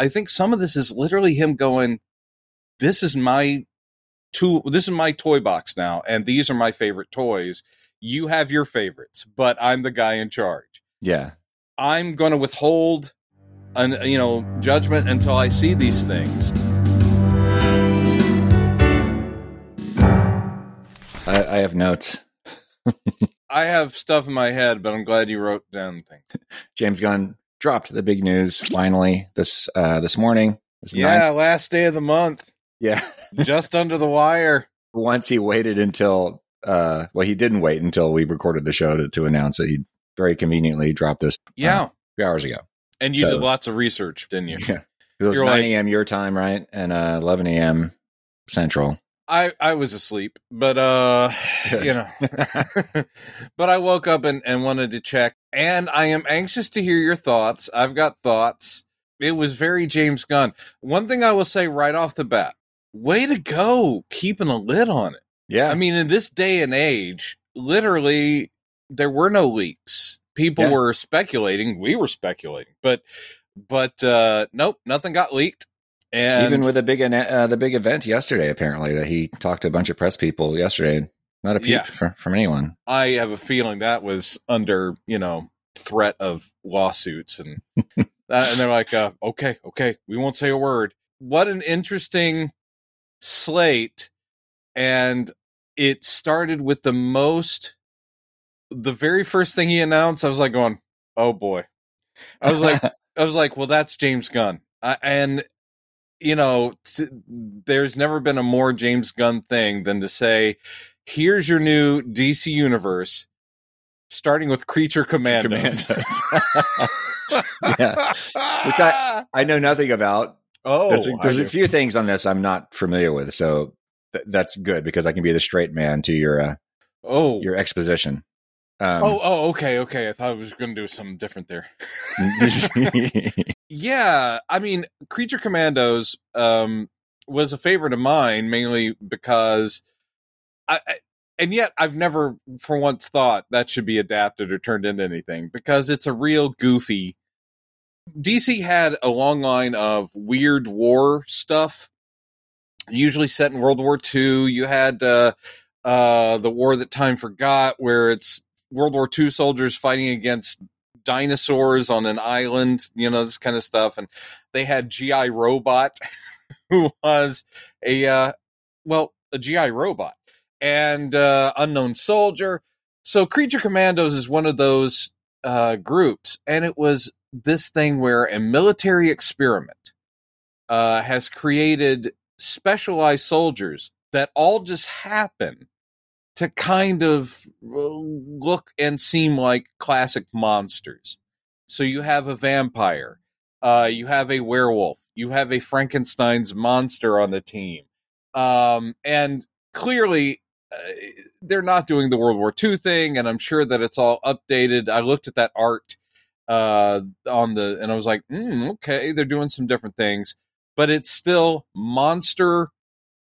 I think some of this is literally him going, "This is my tool. This is my toy box now, and these are my favorite toys. You have your favorites, but I'm the guy in charge. Yeah. I'm going to withhold, an you know, judgment until I see these things." I, I have notes. I have stuff in my head, but I'm glad you wrote down things. James Gunn dropped the big news finally this uh, this morning. This Yeah, ninth- last day of the month, yeah. just under the wire. Once he waited until uh, well, he didn't wait until we recorded the show to, to announce it. He very conveniently dropped this Yeah, a few hours ago. and you so- did lots of research, didn't you? Yeah. It was You're 9 like- a.m. your time, right? And uh, 11 a.m. Central. I I was asleep, but uh, you know, but I woke up and and wanted to check, and I am anxious to hear your thoughts. I've got thoughts. It was very James Gunn. One thing I will say right off the bat: way to go, keeping a lid on it. Yeah. I mean, in this day and age, literally, there were no leaks. People Yeah. were speculating. We were speculating, but but uh, nope, nothing got leaked. And Even with the big uh, the big event yesterday, apparently that he talked to a bunch of press people yesterday. Not a peep Yeah. fr- from anyone. I have a feeling that was under you know threat of lawsuits and that, and they're like, uh, okay, okay, we won't say a word. What an interesting slate, and it started with the most. The very first thing he announced, I was like, going, oh boy. I was like, I was like, well, that's James Gunn, I, and you know, t- there's never been a more James Gunn thing than to say, here's your new DC universe, starting with Creature Commandos. Commandos. Yeah. Which I- I know nothing about. oh, There's, a, there's a few things on this I'm not familiar with, so th- that's good because I can be the straight man to your uh, oh, your exposition. Um, oh, oh, okay, okay. I thought I was going to do something different there. Yeah, I mean, Creature Commandos um, was a favorite of mine mainly because I, and yet I've never for once thought that should be adapted or turned into anything because it's a real goofy. DC had a long line of weird war stuff, usually set in World War II. You had uh, uh, the War That Time Forgot, where it's World War II soldiers fighting against dinosaurs on an island, you know, this kind of stuff. And they had GI Robot, who was a, uh, well, a GI Robot and uh, Unknown Soldier. So Creature Commandos is one of those uh, groups. And it was this thing where a military experiment uh, has created specialized soldiers that all just happen to kind of uh, look and seem like classic monsters. So you have a vampire, uh, you have a werewolf, you have a Frankenstein's monster on the team, um, and clearly they're not doing the World War II thing. And I'm sure that it's all updated. I looked at that art uh, on the, and I was like, mm, okay, they're doing some different things, but it's still monster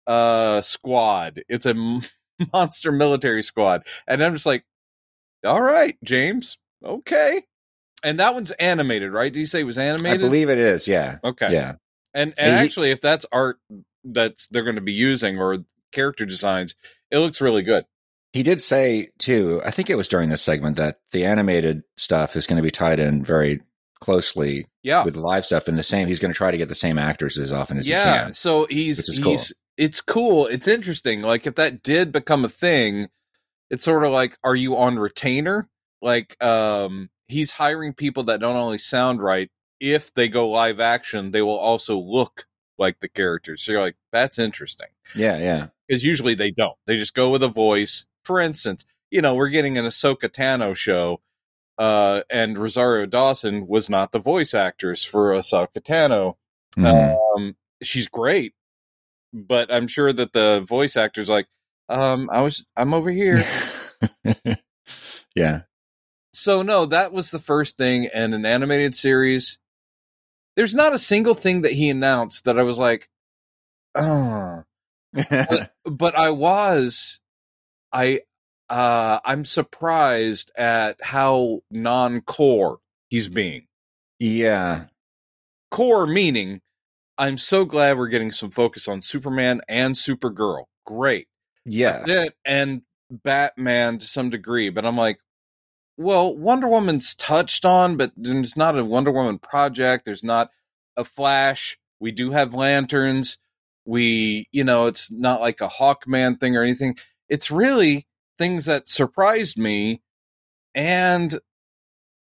uh squad it's a monster military squad and i'm just like all right james okay and that one's animated right did you say it was animated? I believe it is. Yeah. okay Yeah. and and And he- actually if that's art that they're going to be using or character designs it looks really good He did say too. I think it was during this segment that the animated stuff is going to be tied in very closely yeah with live stuff, and the same. He's going to try to get the same actors as often as he yeah can. so he's is cool. he's it's cool it's interesting like if that did become a thing it's sort of like are you on retainer like um he's hiring people that don't only sound right if they go live action they will also look like the characters so you're like that's interesting Yeah, yeah. Because usually they don't they just go with a voice for instance you know we're getting an ahsoka tano show uh and rosario dawson was not the voice actress for ahsoka tano Mhm. um, she's great, but I'm sure that the voice actor's like, um, I was, I'm over here. yeah. so no, that was the first thing, and an animated series. There's not a single thing that he announced that I was like, oh, but, but I was, I, uh, I'm surprised at how non-core he's being. yeah. core meaning, I'm so glad we're getting some focus on Superman and Supergirl. Great. Yeah. And Batman to some degree, but I'm like, well, Wonder Woman's touched on, but there's not a Wonder Woman project. There's not a Flash. We do have lanterns. We, you know, it's not like a Hawkman thing or anything. It's really things that surprised me. And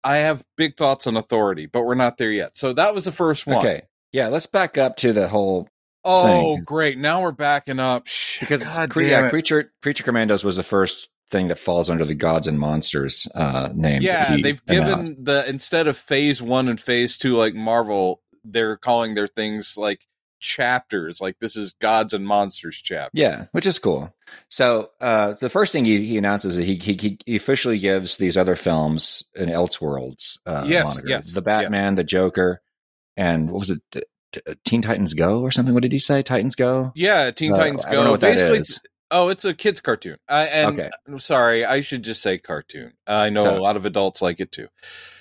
I have big thoughts on authority, but we're not there yet. So that was the first one. Okay. Yeah, let's back up to the whole Oh, thing. great. Now we're backing up. Because cre- yeah, creature creature commandos was the first thing that falls under the gods and monsters uh name. Yeah, they've given announced. the instead of phase one and phase two like Marvel, they're calling their things like chapters. Like this is gods and monsters chapter. Yeah, which is cool. So uh, the first thing he, he announces is he, he he officially gives these other films an Elseworlds uh, Yes, moniker. yes, the Batman, the Joker, and what was it? T- T- Teen Titans Go or something? What did he say? Titans Go. Yeah, Teen Uh, Titans Go. don't know what Basically, oh, it's a kids cartoon. Uh, and Okay. I'm sorry, I should just say cartoon. I know So- a lot of adults like it too.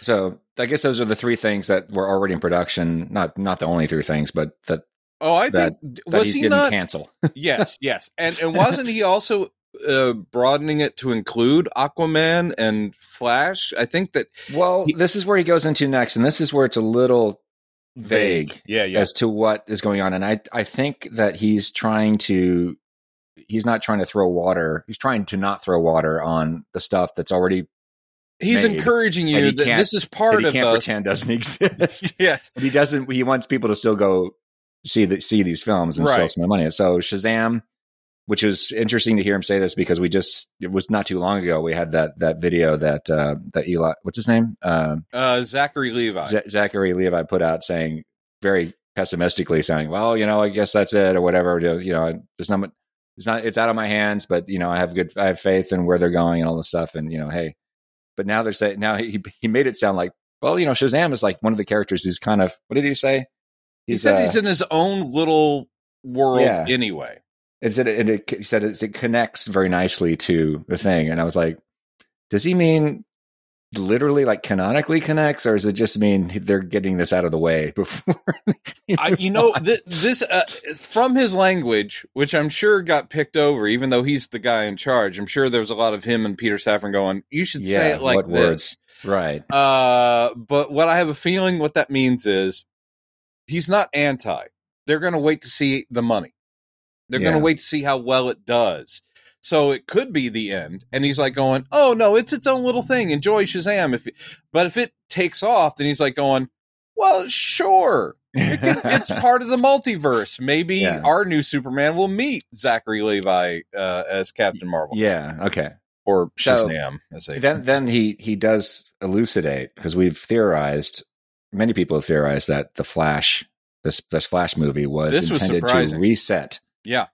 So I guess those are the three things that were already in production. Not not the only three things, but that Oh, I That- think that was he, he didn't not? cancel. yes, yes, and and wasn't he also uh, broadening it to include Aquaman and Flash? I think that Well, He- this is where he goes into next, and this is where it's a little vague. Yeah, yeah. as to what is going on. And I, I think that he's trying to, he's not trying to throw water. He's trying to not throw water on the stuff that's already He's made, encouraging you that this is that part he of can't us. pretend doesn't exist. yes. He doesn't. He wants people to still go see the, see these films and still Right. spend money. So Shazam, which was interesting to hear him say this because we just it was not too long ago we had that that video that uh, that Eli what's his name uh, Uh, Zachary Levi. Z- Zachary Levi put out saying very pessimistically saying, "Well, you know, I guess that's it or whatever. You know, there's not, it's not, it's out of my hands, but you know, I have good, I have faith in where they're going and all this stuff. And you know, hey, but now they're saying now he he made it sound like, well, you know, Shazam is like one of the characters. He's kind of what did he say? He said uh, he's in his own little world Yeah. anyway. It's it, it, said it connects very nicely to the thing, and I was like, does he mean literally like canonically connects, or does it just mean they're getting this out of the way before? I, you know, th- this uh, from his language, which I'm sure got picked over, even though he's the guy in charge. I'm sure there's a lot of him and Peter Safran going, "You should say it like this." words? right? Uh, but what I have a feeling what that means is he's not anti. They're going to wait to see the money. They're going to wait to see how well it does. So it could be the end. And he's like going, "Oh no, it's its own little thing. Enjoy Shazam." If but if it takes off, then he's like going, "Well, sure." It can, it's part of the multiverse. Maybe Yeah. our new Superman will meet Zachary Levi uh, as Captain Marvel yeah. Okay. or So, Shazam, as they Then then he he does elucidate because we've theorized. Many people have theorized that the Flash, this this Flash movie was This was intended to reset yeah.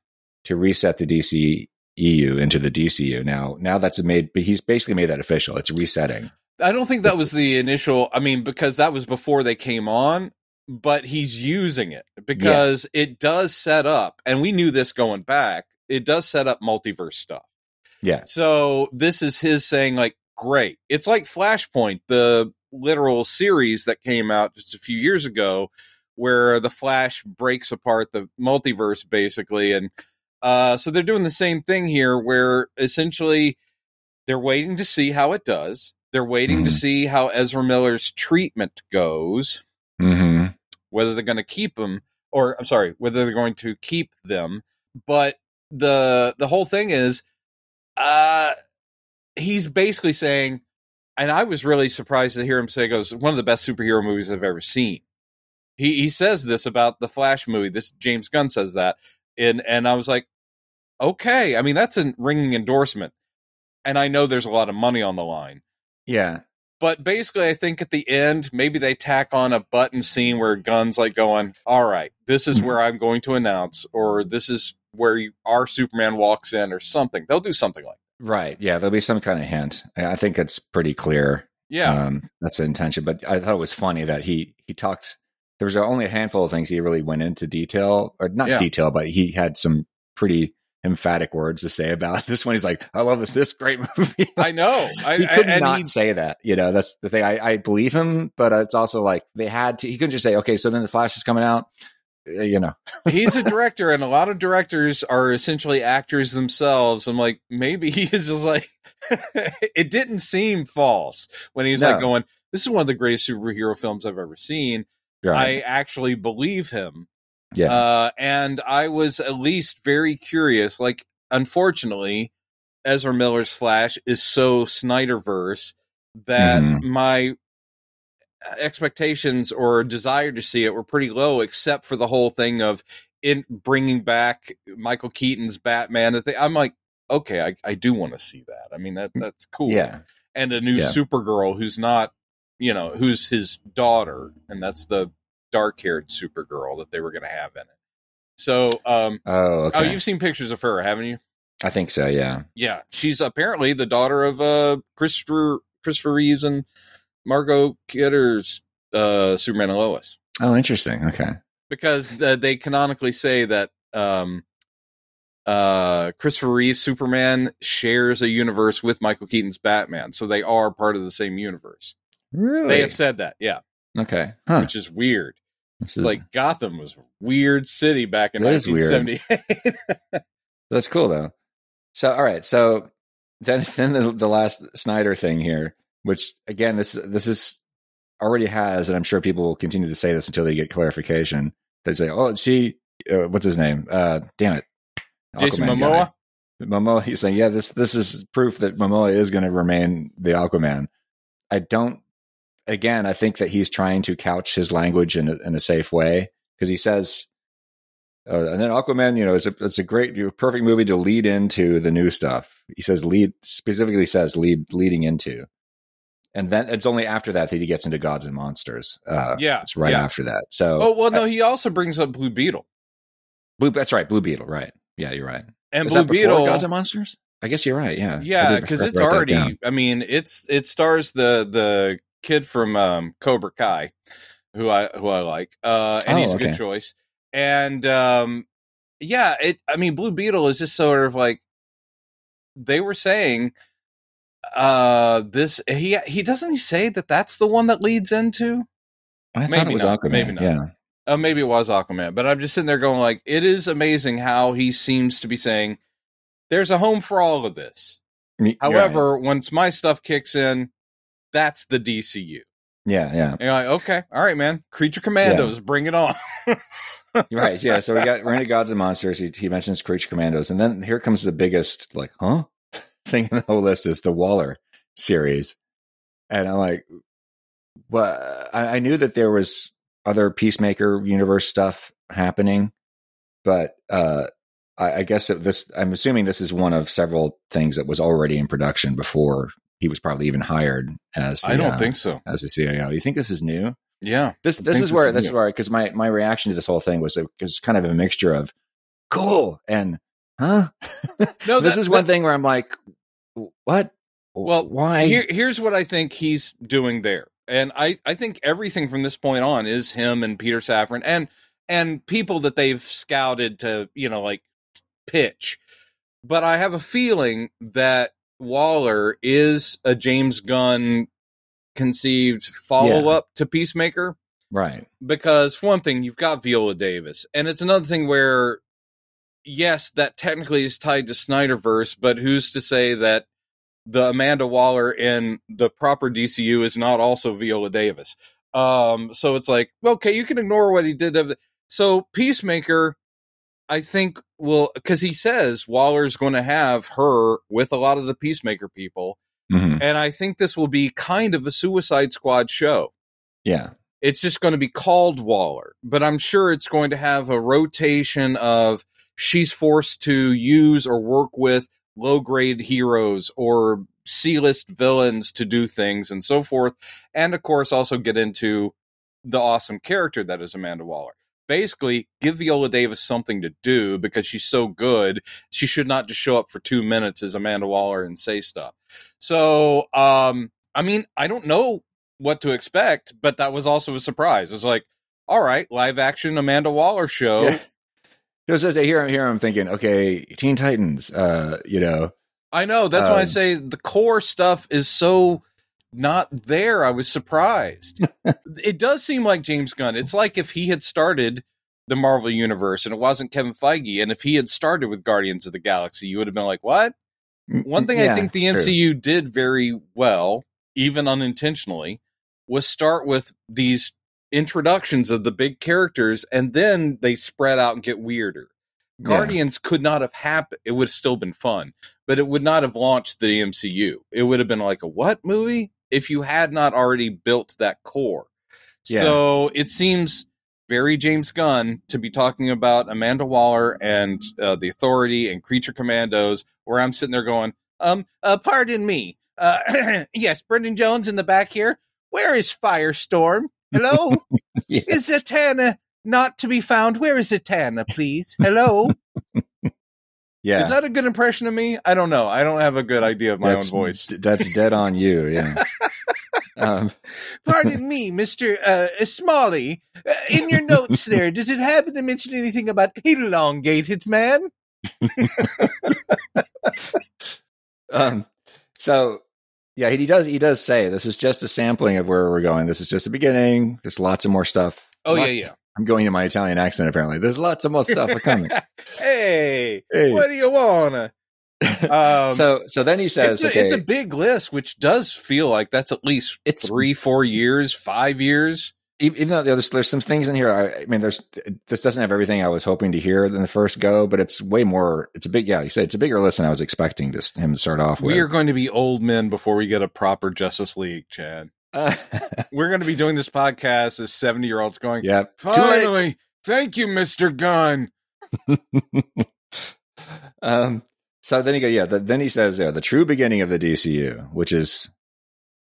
to reset the DC EU into the DCU. Now now that's made. But he's basically made that official. It's resetting. I don't think that was the initial. I mean, because that was before they came on, but he's using it because it does set up, and we knew this going back. It does set up multiverse stuff. Yeah. So this is his saying, like, great. It's like Flashpoint, the literal series that came out just a few years ago, where the Flash breaks apart the multiverse basically, and uh, so they're doing the same thing here, where essentially they're waiting to see how it does. They're waiting to Mhm. see how Ezra Miller's treatment goes, Mm-hmm. whether they're going to keep him, or I'm sorry, whether they're going to keep them. But the the whole thing is, uh, he's basically saying, and I was really surprised to hear him say, "Goes one of the best superhero movies I've ever seen." He he says this about the Flash movie. This James Gunn says that, and and I was like, okay. I mean, that's a ringing endorsement, and I know there's a lot of money on the line. Yeah. But basically, I think at the end, maybe they tack on a button scene where Gunn's like going, "All right, this is Mhm. where I'm going to announce," or "This is where you, our Superman walks in," or something. They'll do something like, Right. Yeah. There'll be some kind of hint. I think it's pretty clear. yeah, Um, that's the intention. But I thought it was funny that he he talked. There was only a handful of things he really went into detail, or not Yeah. detail, but he had some pretty emphatic words to say about this one. He's like, I love this, this great movie. I know. I, he could I, not he, say that. You know, that's the thing. I, I believe him, but it's also like they had to. He couldn't just say, "Okay, so then the Flash is coming out." Uh, you know, he's a director, and a lot of directors are essentially actors themselves. I'm like, maybe he is just like, it didn't seem false when he's no. like going, "This is one of the greatest superhero films I've ever seen." Right. I actually believe him. Yeah. Uh, and I was at least very curious. Like, unfortunately, Ezra Miller's Flash is so Snyderverse that mm. my expectations or desire to see it were pretty low, except for the whole thing of in bringing back Michael Keaton's Batman. I'm like, okay, I, I do want to see that. I mean, that that's cool. Yeah. And a new yeah. Supergirl who's not, you know, who's his daughter, and that's the dark haired Supergirl that they were going to have in it. So, um, oh, okay. oh, you've seen pictures of her, haven't you? I think so. Yeah. Yeah, she's apparently the daughter of uh Christopher Christopher Reeves and Margot Kidder's uh, Superman and Lois. Oh, interesting. Okay. Because uh, they canonically say that um, uh, Christopher Reeves Superman shares a universe with Michael Keaton's Batman, so they are part of the same universe. Really? They have said that. Yeah. Okay. Huh. Which is weird. This is... Like Gotham was a weird city back in 1978. That's cool though. So all right, so then then the, the last Snyder thing here which again, this this is already has, and I'm sure people will continue to say this until they get clarification. They say, "Oh, she, uh, what's his name? Uh, damn it, Jason Aquaman Momoa." Guy. Momoa. He's saying, "Yeah, this this is proof that Momoa is going to remain the Aquaman." I don't. Again, I think that he's trying to couch his language in a, in a safe way because he says, uh, and then Aquaman, you know, it's a it's a great, perfect movie to lead into the new stuff. He says lead specifically says lead leading into and then it's only after that that he gets into gods and monsters. Uh, yeah, it's right yeah. after that. So, oh well, no, he also brings up Blue Beetle. Blue, that's right, Blue Beetle. Right? Yeah, you're right. And Blue Beetle, gods and monsters. I guess you're right. Yeah, yeah, because it's already. I mean, it's it stars the the kid from um, Cobra Kai, who I who I like, uh, and oh, he's a okay. good choice. And um, yeah, it. I mean, Blue Beetle is just sort of like they were saying uh this he he doesn't he say that that's the one that leads into I maybe thought it was not, Aquaman. Maybe not. Yeah. Uh, maybe it was Aquaman, but I'm just sitting there going like, it is amazing how he seems to be saying, "There's a home for all of this." However, right. once my stuff kicks in, that's the DCU. Yeah, yeah. And you're like, okay, all right, man. Creature Commandos, yeah. bring it on. right, yeah. So we got we're into Gods and Monsters. He, he mentions Creature Commandos, and then here comes the biggest, like, huh? Thing in the whole list is the Waller series. And I'm like, well, I, I knew that there was other Peacemaker universe stuff happening, but uh, I, I guess this, I'm assuming this is one of several things that was already in production before he was probably even hired as. The, I don't uh, think so. As the CEO, you think this is new? Yeah. This this is where this is where because my my reaction to this whole thing was it was kind of a mixture of cool and huh. No, this that, is one thing where I'm like, what? Well, why? Here, here's what I think he's doing there, and I I think everything from this point on is him and Peter Safran and and people that they've scouted to you know like pitch. But I have a feeling that Waller is a James Gunn conceived follow up yeah. to Peacemaker. Right. Because for one thing, you've got Viola Davis. And it's another thing where yes, that technically is tied to Snyderverse, but who's to say that the Amanda Waller in the proper DCU is not also Viola Davis? Um, so it's like, okay, you can ignore what he did. So Peacemaker, I think will because he says Waller's going to have her with a lot of the Peacemaker people, mm-hmm. and I think this will be kind of a Suicide Squad show. Yeah, it's just going to be called Waller, but I'm sure it's going to have a rotation of she's forced to use or work with low grade heroes or C list villains to do things and so forth. And of course, also get into the awesome character that is Amanda Waller. Basically, give Viola Davis something to do because she's so good. She should not just show up for two minutes as Amanda Waller and say stuff. So, um, I mean, I don't know what to expect, but that was also a surprise. It's like, all right, live action Amanda Waller show. Yeah Because here, here I'm thinking, okay, Teen Titans, uh, you know, I know. That's why I Um, say the core stuff is so not there. I was surprised. it does seem like James Gunn. It's like if he had started the Marvel universe and it wasn't Kevin Feige, and if he had started with Guardians of the Galaxy, you would have been like, "What?" One thing I think the it's true. MCU did very well, even unintentionally, was start with these introductions of the big characters, and then they spread out and get weirder. Yeah. Guardians could not have happened. It would have still been fun, but it would not have launched the MCU. It would have been like a what movie if you had not already built that core. Yeah. So it seems very James Gunn to be talking about Amanda Waller and uh, the Authority and Creature Commandos, where I'm sitting there going, um, uh, pardon me. Uh, yes, Brendan Jones in the back here. Where is Firestorm? Hello? Yes. Is Zatanna not to be found? Where is Zatanna, please? Hello? yeah. Is that a good impression of me? I don't know. I don't have a good idea of my that's, own voice. That's dead on you. Yeah. um, Pardon me, Mr. Uh, Smalley. Uh, in your notes there, does it happen to mention anything about elongated man? um, so yeah, he does. He does say this is just a sampling of where we're going. This is just the beginning. There's lots of more stuff. Oh, Lot- yeah, I'm going to my Italian accent. Apparently, there's lots of more stuff coming. hey, Hey. what do you want? Um, so so then he says, it's, a, okay, it's a big list, which does feel like that's at least It's- three, four years, five years. Even though there's there's some things in here. I, I mean, there's this doesn't have everything I was hoping to hear in the first go, but it's way more. It's a big yeah. You said it's a bigger list than I was expecting to him to start off with. We are going to be old men before we get a proper Justice League, Chad. Uh, We're going to be doing this podcast as 70 year olds going, yep. Finally, thank you, Mr. Gunn. um, so then he go, yeah. The, then he says, yeah, the true beginning of the DCU, which is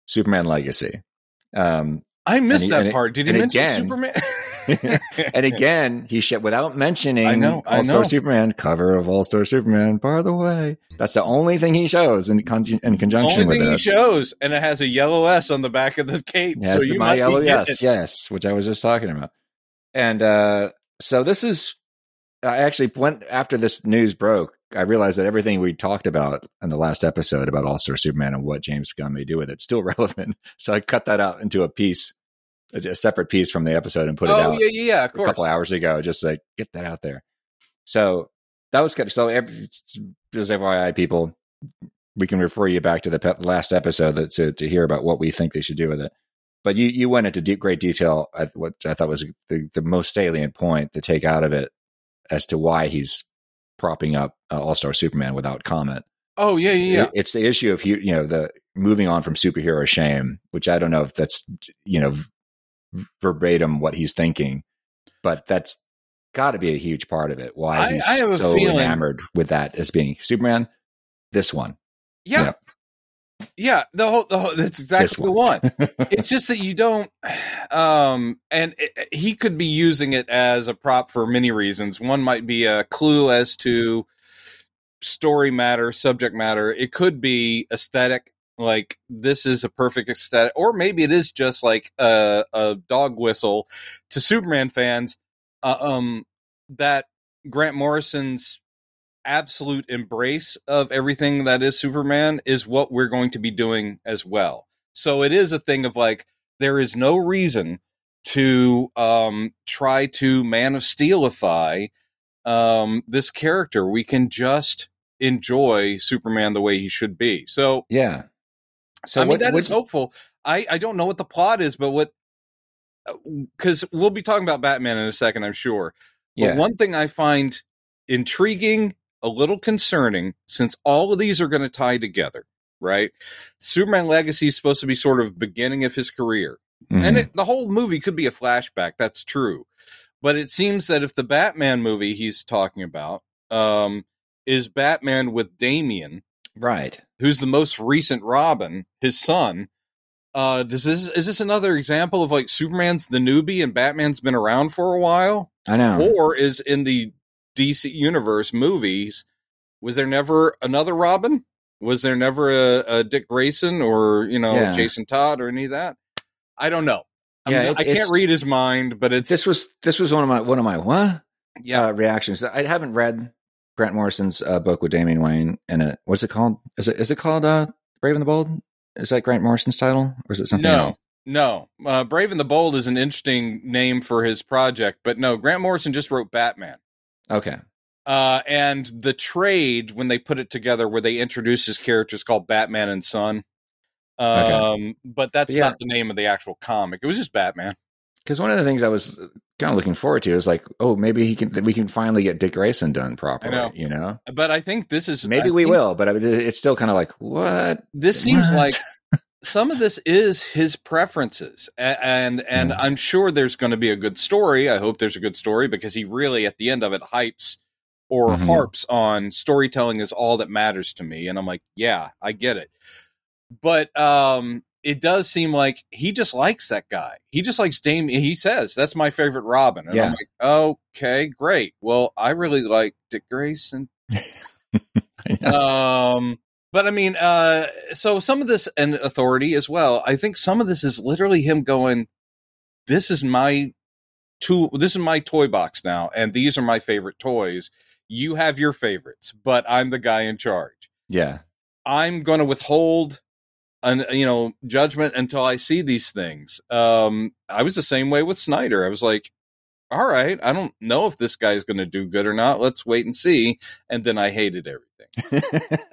Superman Legacy. Um, I missed he- that part. Did he mention again- Superman? and again, he sh- without mentioning I know, All Star. Superman cover of All Star Superman. By the way, that's the only thing he shows in, con- in conjunction Only with thing he it. shows, and it has a yellow S on the back of the cape. Has so the you my yellow getting yes, yes, which I was just talking about. And uh, so this is, I actually went after this news broke. I realized that everything we talked about in the last episode about All Star Superman and what James Gunn may do with it still relevant. So I cut that out into a piece, a, a separate piece from the episode, and put it Oh out yeah, yeah, yeah. Of a couple hours ago, just like get that out there. So that was good. So just FYI, people, we can refer you back to the pe- last episode that, to to hear about what we think they should do with it. But you you went into deep, great detail at what I thought was the, the most salient point to take out of it as to why he's propping up uh, All Star Superman without comment. Oh yeah, yeah, yeah. It- it's the issue of you know the moving on from superhero shame, which I don't know if that's you know verbatim what he's thinking, but that's got to be a huge part of it. Why I- he's I so feeling- enamored with that as being Superman. This one, Yeah. Yeah, the whole, the whole that's exactly the one. it's just that you don't um and it, he could be using it as a prop for many reasons. One might be a clue as to story matter, subject matter. It could be aesthetic like this is a perfect aesthetic or maybe it is just like a, a dog whistle to Superman fans uh, um that Grant Morrison's absolute embrace of everything that is Superman is what we're going to be doing as well. So it is a thing of like there is no reason to um try to Man of Steelify um this character. We can just enjoy Superman the way he should be. So yeah. So I mean what, that what- is hopeful. I I don't know what the plot is, but what because we'll be talking about Batman in a second, I'm sure. But yeah, one thing I find intriguing, a little concerning, since all of these are going to tie together, right? Superman Legacy is supposed to be sort of beginning of his career, Mhm. and it, the whole movie could be a flashback. That's true, but it seems that if the Batman movie he's talking about um, is Batman with Damian, right. who's the most recent Robin, his son. Uh, does this is this another example of like Superman's the newbie and Batman's been around for a while? I know. or is in the DC universe movies was there never another Robin? Was there never a, a Dick Grayson or you know Yeah. Jason Todd or any of that? I don't know. I, Yeah, mean, I can't read his mind, but it's this was this was one of my one of my what Yeah. uh, reactions. I haven't read Grant Morrison's uh, book with Damian Wayne in it. What's it called? Is it is it called uh, Brave and the Bold? Is that Grant Morrison's title, or is it something No. else? No, uh, Brave and the Bold is an interesting name for his project, but no, Grant Morrison just wrote Batman. Okay, Uh, and the trade when they put it together, where they introduce his characters called Batman and Son. Um, but that's Yeah. not the name of the actual comic. It was just Batman. Because one of the things I was kind of looking forward to is like, oh, maybe he can. We can finally get Dick Grayson done properly. know. You know, But I think this is maybe I we think will, but it's still kind of like what? This seems What? like some of this is his preferences, A- and and Yeah. I'm sure there's going to be a good story. I hope there's a good story because he really at the end of it hypes or Mhm. harps on storytelling is all that matters to me, and I'm like, yeah, I get it. But um, it does seem like he just likes that guy. He just likes Damien. He says that's my favorite Robin, and I'm Yeah. like, okay, great. Well, I really like Dick Grayson um but i mean uh so some of this and authority as well i think some of this is literally him going this is my tool this is my toy box now and these are my favorite toys you have your favorites but i'm the guy in charge yeah, i'm going to withhold an you know judgment until i see these things. Um i was the same way with snyder. I was like all right i don't know if this guy's going to do good or not. Let's wait and see. And then i hated everything.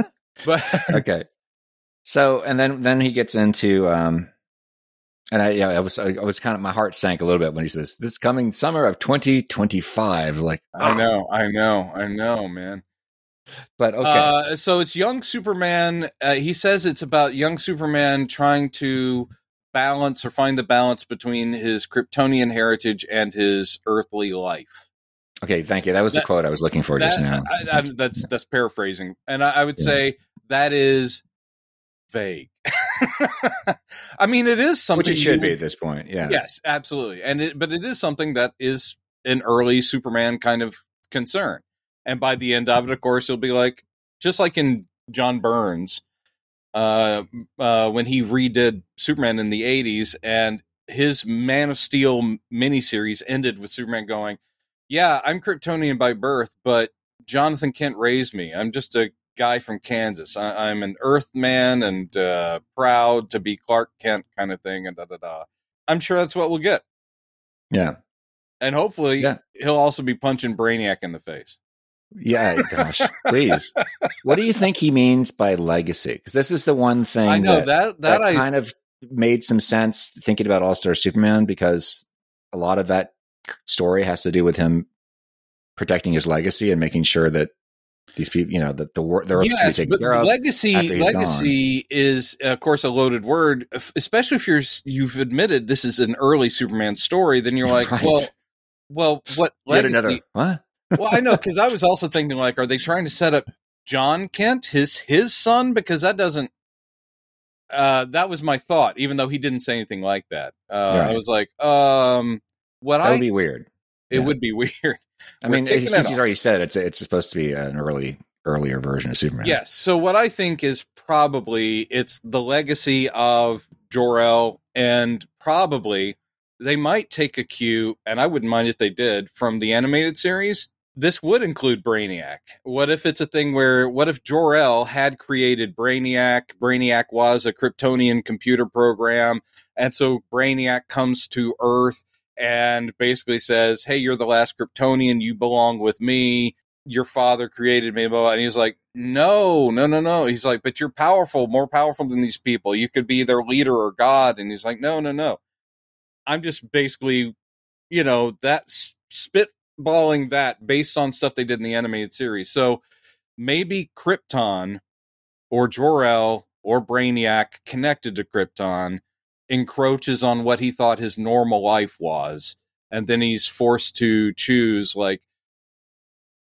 But okay. So and then then he gets into um and I yeah I was I was kind of my heart sank a little bit when he says this coming summer of 2025 like I ah, know, I know, I know, man. But okay Uh, so it's young Superman. Uh, he says it's about young Superman trying to balance or find the balance between his Kryptonian heritage and his earthly life. okay thank you that was the quote I was looking for just now I, I, that's that's paraphrasing, and I, I would Yeah. say that is vague. I mean, it is something which it should be at this point yeah Yes, absolutely. And it, but it is something that is an early Superman kind of concern. And by the end of it, of course, he'll be like, just like in John Byrne's, uh, uh, when he redid Superman in the '80s, and his Man of Steel miniseries ended with Superman going, "Yeah, I'm Kryptonian by birth, but Jonathan Kent raised me. I'm just a guy from Kansas. I, I'm an Earthman and uh, proud to be Clark Kent, kind of thing." And da da da. I'm sure that's what we'll get. yeah And hopefully Yeah. he'll also be punching Brainiac in the face. Yeah gosh please what do you think he means by legacy because this is the one thing I know that, that that that, I kind of made some sense thinking about All Star Superman because a lot of that story has to do with him protecting his legacy and making sure that these people, you know, that the wor- the Earth's going yes, to but taken care of. legacy legacy is of course a loaded word, especially if you're you've admitted this is an early Superman story. Then you're like, Right. well, well, what Yet legacy? another what? Well, I know because I was also thinking like, are they trying to set up Jon Kent, his his son? Because that doesn't. Uh, that was my thought, even though he didn't say anything like that. Uh, I was like, um, what That I would be weird. it yeah. would be weird. I We're mean, since he's off. already said it's it's supposed to be an early earlier version of Superman. Yes. So what I think is probably it's the legacy of Jor-El and probably they might take a cue, and I wouldn't mind if they did, from the animated series. This would include Brainiac. What if it's a thing where what if Jor-El had created Brainiac? Brainiac was a Kryptonian computer program, and so Brainiac comes to Earth and basically says, "Hey, you're the last Kryptonian. You belong with me." your father created me, blah, blah. and he's like, no, no, no, no. He's like, but you're powerful, more powerful than these people. You could be their leader or God. And he's like, no, no, no. I'm just basically, you know, that spitballing that based on stuff they did in the animated series. So maybe Krypton or Jor-El or Brainiac connected to Krypton encroaches on what he thought his normal life was. And then he's forced to choose like,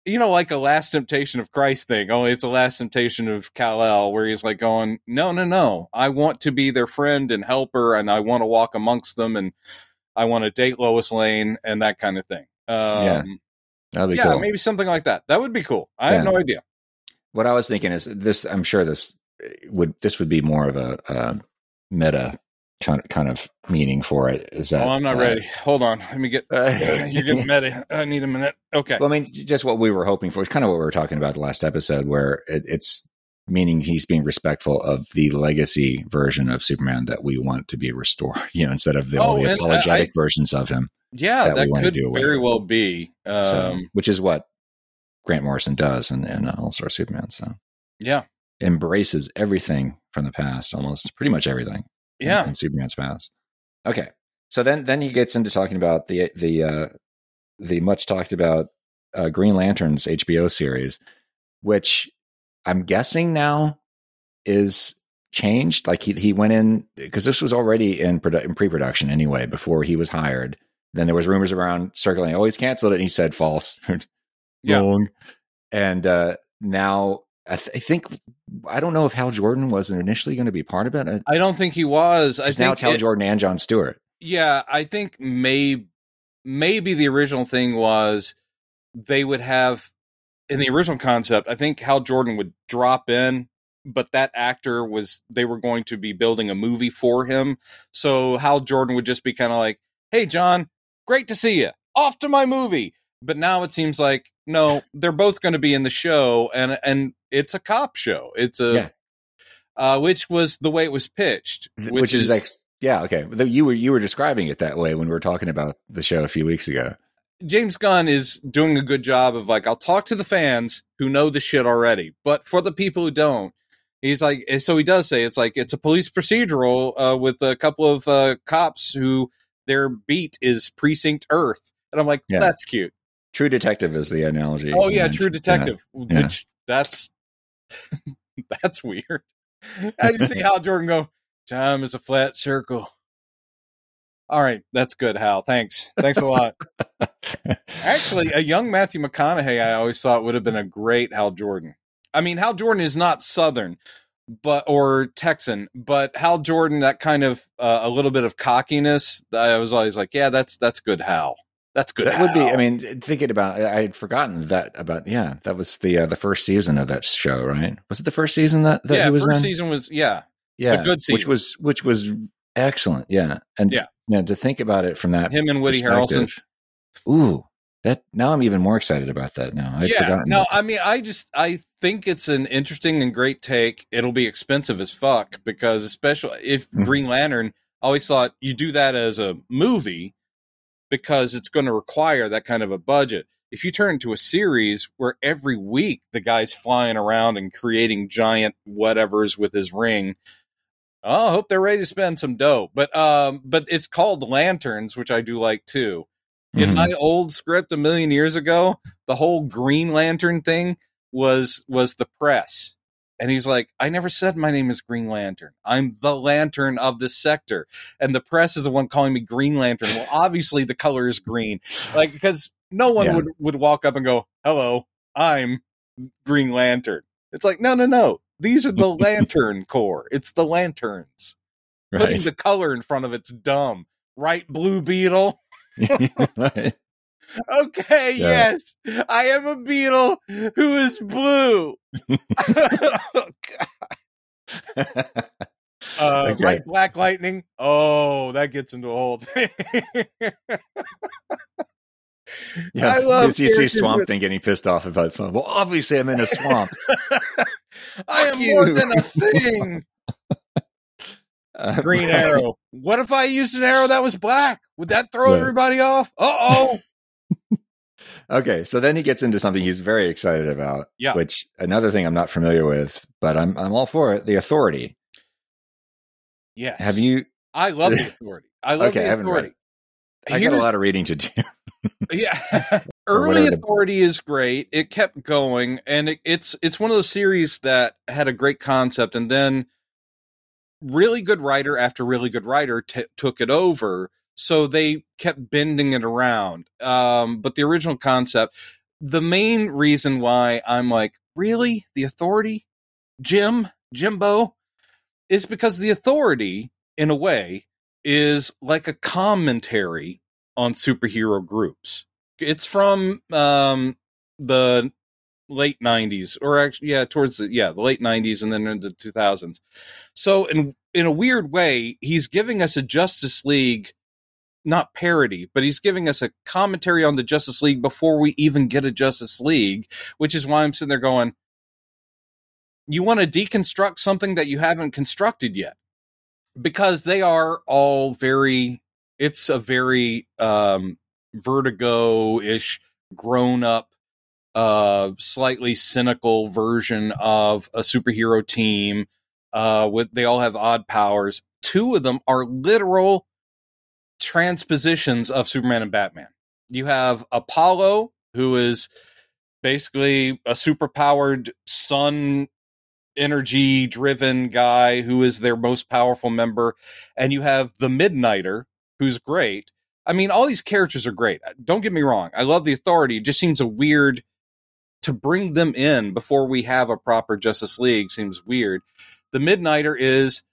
you know, like a last temptation of Christ thing, only it's a last temptation of Kal-El where he's like going, no, no, no, I want to be their friend and helper and I want to walk amongst them and I want to date Lois Lane and that kind of thing. Um, Yeah. That'd be yeah, cool. maybe something like that. That would be cool. I have no idea. What I was thinking is this. I'm sure this would this would be more of a, uh meta kind of kind of meaning for it. Is that? Oh, I'm not uh, ready. Hold on. Let me get. You're getting meta. I need a minute. Okay. Well, I mean, just what we were hoping for. It's kind of what we were talking about the last episode, where it, it's meaning he's being respectful of the legacy version of Superman that we want to be restored. You know, instead of the, all Oh, the and I- apologetic versions of him. Yeah, that that wanna could do very well be. Um, so, which is what Grant Morrison does in, in All Star Superman. So yeah. embraces everything from the past, almost pretty much everything. in- Yeah. in, Superman's past. Okay, so then then he gets into talking about the the uh, the much talked about uh, Green Lantern's HBO series, which I'm guessing now is changed. Like he he went in because this was already in, produ- in pre production anyway before he was hired. Then there was rumors around circling. Oh, he's canceled it. And he said false. Yeah. Wrong. And uh, now I, th- I think I don't know if Hal Jordan was initially going to be part of it. Uh, I don't think he was. I It's now think it's Hal it- Jordan and John Stewart. Yeah, I think maybe maybe the original thing was they would have in the original concept. I think Hal Jordan would drop in, but that actor was they were going to be building a movie for him. So Hal Jordan would just be kind of like, "Hey, John, great to see you. Off to my movie." But now it seems like no, they're both going to be in the show, and and it's a cop show. It's a Yeah. uh, which was the way it was pitched, which, is, like yeah okay you were you were describing it that way when we were talking about the show a few weeks ago James Gunn is doing a good job of like, I'll talk to the fans who know the shit already, but for the people who don't, he's like, eh, so he does say it's like it's a police procedural uh, with a couple of uh, cops who their beat is Precinct Earth, and I'm like, Yeah. that's cute. true detective is the analogy Oh yeah, And- True Detective, Yeah. which that's that's weird. I just see Hal Jordan go, time is a flat circle. All right, that's good, Hal. Thanks, thanks a lot. Actually, a young Matthew McConaughey, I always thought would have been a great Hal Jordan. I mean, Hal Jordan is not Southern, but or Texan, but Hal Jordan, that kind of uh, a little bit of cockiness. I was always like, yeah, that's that's good, Hal. That's good. that would be i mean thinking about i had forgotten that about yeah that was the uh, the first season of that show right was it the first season that, that yeah, he was first in season was yeah, yeah good which was which was excellent yeah and Yeah. yeah to think about it from that him and Woody Harrelson. ooh that now i'm even more excited about that now i'd yeah, forgotten no, that. I mean, I just I think it's an interesting and great take. It'll be expensive as fuck because, especially if Mhm. Green Lantern, I always thought you do that as a movie because it's going to require that kind of a budget. If you turn it into a series where every week the guy's flying around and creating giant whatevers with his ring, oh, I hope they're ready to spend some dough. But um, but it's called Lanterns, which I do like too. In Mhm. my old script a million years ago, the whole Green Lantern thing was was the press. And he's like, I never said my name is Green Lantern. I'm the lantern of this sector. And the press is the one calling me Green Lantern. Well, obviously the color is green. Like because no one Yeah. would, would walk up and go, Hello, I'm Green Lantern. It's like, no, no, no. These are the lantern Corps. It's the lanterns. Putting the color in front of it's dumb. Right, Blue Beetle? Okay, Yeah. yes. I am a beetle who is blue. oh, God. Uh, Okay. Right, Black Lightning. Oh, that gets into a whole thing. Yeah, I love you see, you see Swamp with- Thing getting pissed off about Swamp. Well, obviously, I'm in a swamp. I Fuck am more than a thing. Uh, Green arrow. What if I used an arrow that was black? Would that throw Right. everybody off? Uh oh. Okay, so then he gets into something he's very excited about. Yeah. Which another thing I'm not familiar with, but I'm I'm all for it. The Authority. Yes. Have you? I love the authority. I love Okay, I the authority. I got a lot of reading to do. yeah early the- authority is great it kept going and it, it's it's one of those series that had a great concept and then really good writer after really good writer t- took it over so they kept bending it around um but the original concept the main reason why i'm like really? The authority? Jim? Jimbo? is because the authority in a way is like a commentary on superhero groups. It's from um, the late '90s, or actually, yeah, towards the yeah the late '90s and then into the 2000s. So, and in a weird way, he's giving us a Justice League, not parody, but he's giving us a commentary on the Justice League before we even get a Justice League, which is why I'm sitting there going, you want to deconstruct something that you haven't constructed yet because they are all very it's a very um vertigo-ish grown up slightly cynical version of a superhero team uh with they all have odd powers. Two of them are literal transpositions of superman and batman. You have apollo who is basically a superpowered sun energy driven guy who is their most powerful member and you have the midnighter who's great. I mean all these characters are great. Don't get me wrong. I love the authority. It just seems a weird to bring them in before we have a proper justice league seems weird. The midnighter is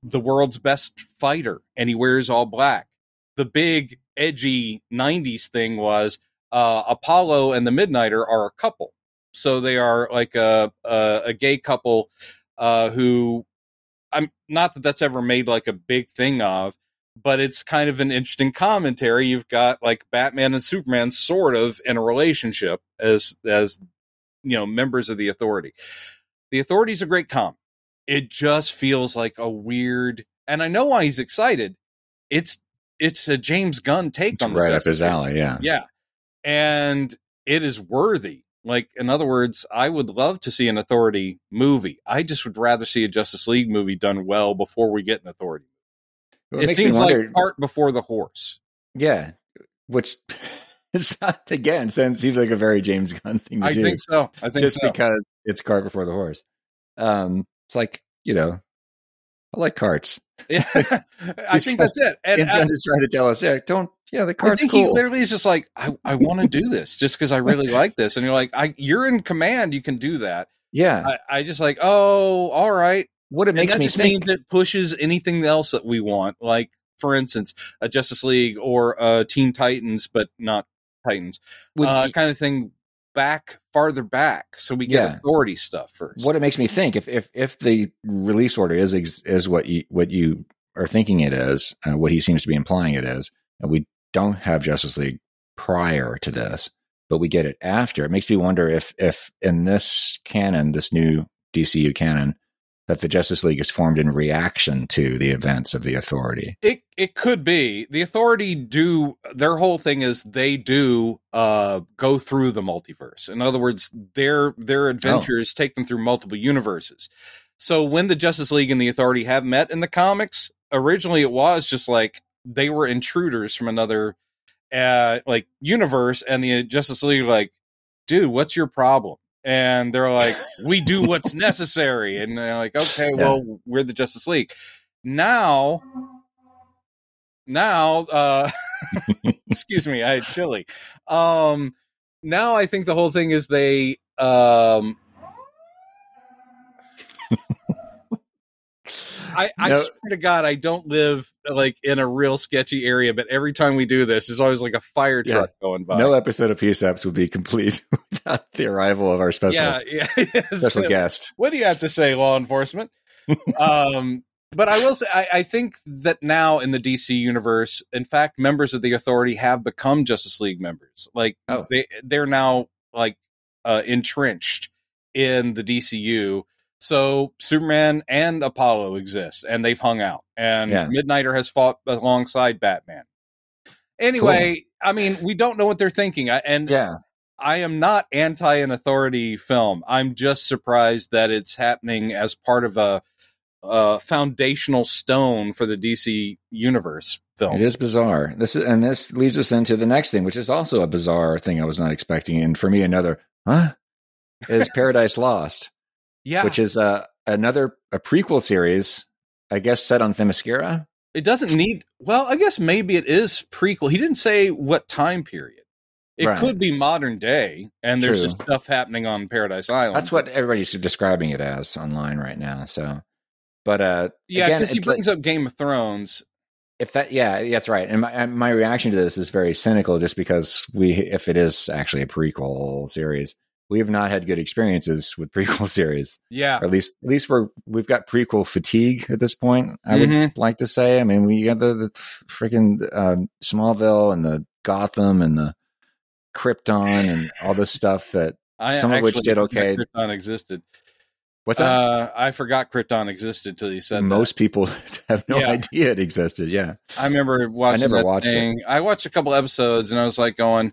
the world's best fighter and he wears all black. The big edgy 90s thing was uh, apollo and the midnighter are a couple. So they are like a a, a gay couple uh, who I'm not that that's ever made like a big thing of, but it's kind of an interesting commentary. You've got like Batman and Superman sort of in a relationship as as you know members of the Authority. The Authority's a great com. It just feels like a weird, and I know why he's excited. It's it's a James Gunn take It's on the right up his alley. Yeah. Yeah. And it is worthy. Like, in other words, I would love to see an Authority movie. I just would rather see a Justice League movie done well before we get an Authority. Well, it makes seems wonder- like cart before the horse. yeah, which is not, again sounds seems like a very James Gunn thing to I do. I think so. I think just so. because it's cart before the horse. Um, it's like you know, I like carts. Yeah. I think that's it. And I, Gunn is trying to tell us, yeah, don't, yeah, the I cart's think he literally is just like, I, I want to do this just because I really like this. And you're like, I, you're in command. You can do that. yeah, I, I just like, oh, all right. What it makes that me just think. means it pushes anything else that we want, like for instance, a Justice League or a Teen Titans, but not Titans, uh, kind of thing back farther back, so we get Yeah. authority stuff first. what it makes me think if if if the release order is is what you what you are thinking it is, uh, what he seems to be implying it is, and we don't have Justice League prior to this, but we get it after. It makes me wonder if if in this canon, this new DCU canon, that the Justice League is formed in reaction to the events of the Authority. It it could be the authority do their whole thing is they do uh go through the multiverse. In other words, their their adventures take them through multiple universes. So when the Justice League and the Authority have met in the comics, originally it was just like they were intruders from another uh like universe and the Justice League like, dude, what's your problem? And they're like, we do what's necessary. And they're like, okay, Yeah. well, we're the Justice League. Now now uh excuse me i had chili um now i think the whole thing is they um I, I No. swear to God, I don't live like in a real sketchy area, but every time we do this, there's always like a fire Yeah. truck going by. No episode of P-Saps would be complete without the arrival of our special yeah, yeah. special guest. What do you have to say, law enforcement? um, but I will say, I, I think that now in the DC universe, in fact, members of the Authority have become Justice League members. Like Oh. they they're now like uh, entrenched in the DCU. So Superman and Apollo exist, and they've hung out. And Yeah. Midnighter has fought alongside Batman. Anyway, I mean, we don't know what they're thinking, and Yeah. I am not anti an authority film. I'm just surprised that it's happening as part of a, a foundational stone for the DC universe films. It is bizarre. This is, and this leads us into the next thing, which is also a bizarre thing I was not expecting. And for me, another huh is Paradise Lost, yeah, which is uh, another a prequel series, I guess, set on Themyscira. it doesn't need. Well, I guess maybe it is prequel. He didn't say what time period. It Right. could be modern day, and there's True. just stuff happening on Paradise Island. That's what everybody's describing it as online right now. So, but uh, Yeah, because he it's like- brings up Game of Thrones. if that yeah that's right and my, my reaction to this is very cynical just because we if it is actually a prequel series we have not had good experiences with prequel series. Yeah. Or at least, at least we're we've got prequel fatigue at this point. I would Mhm. like to say. I mean, we got the the freaking um, Smallville and the Gotham and the Krypton and all this stuff. That I Some of which did okay. Krypton existed. what's that? Uh, I forgot Krypton existed till you said Most people have no Yeah. idea it existed. Yeah. I remember watching never that watched it. thing. I watched a couple episodes and I was like going,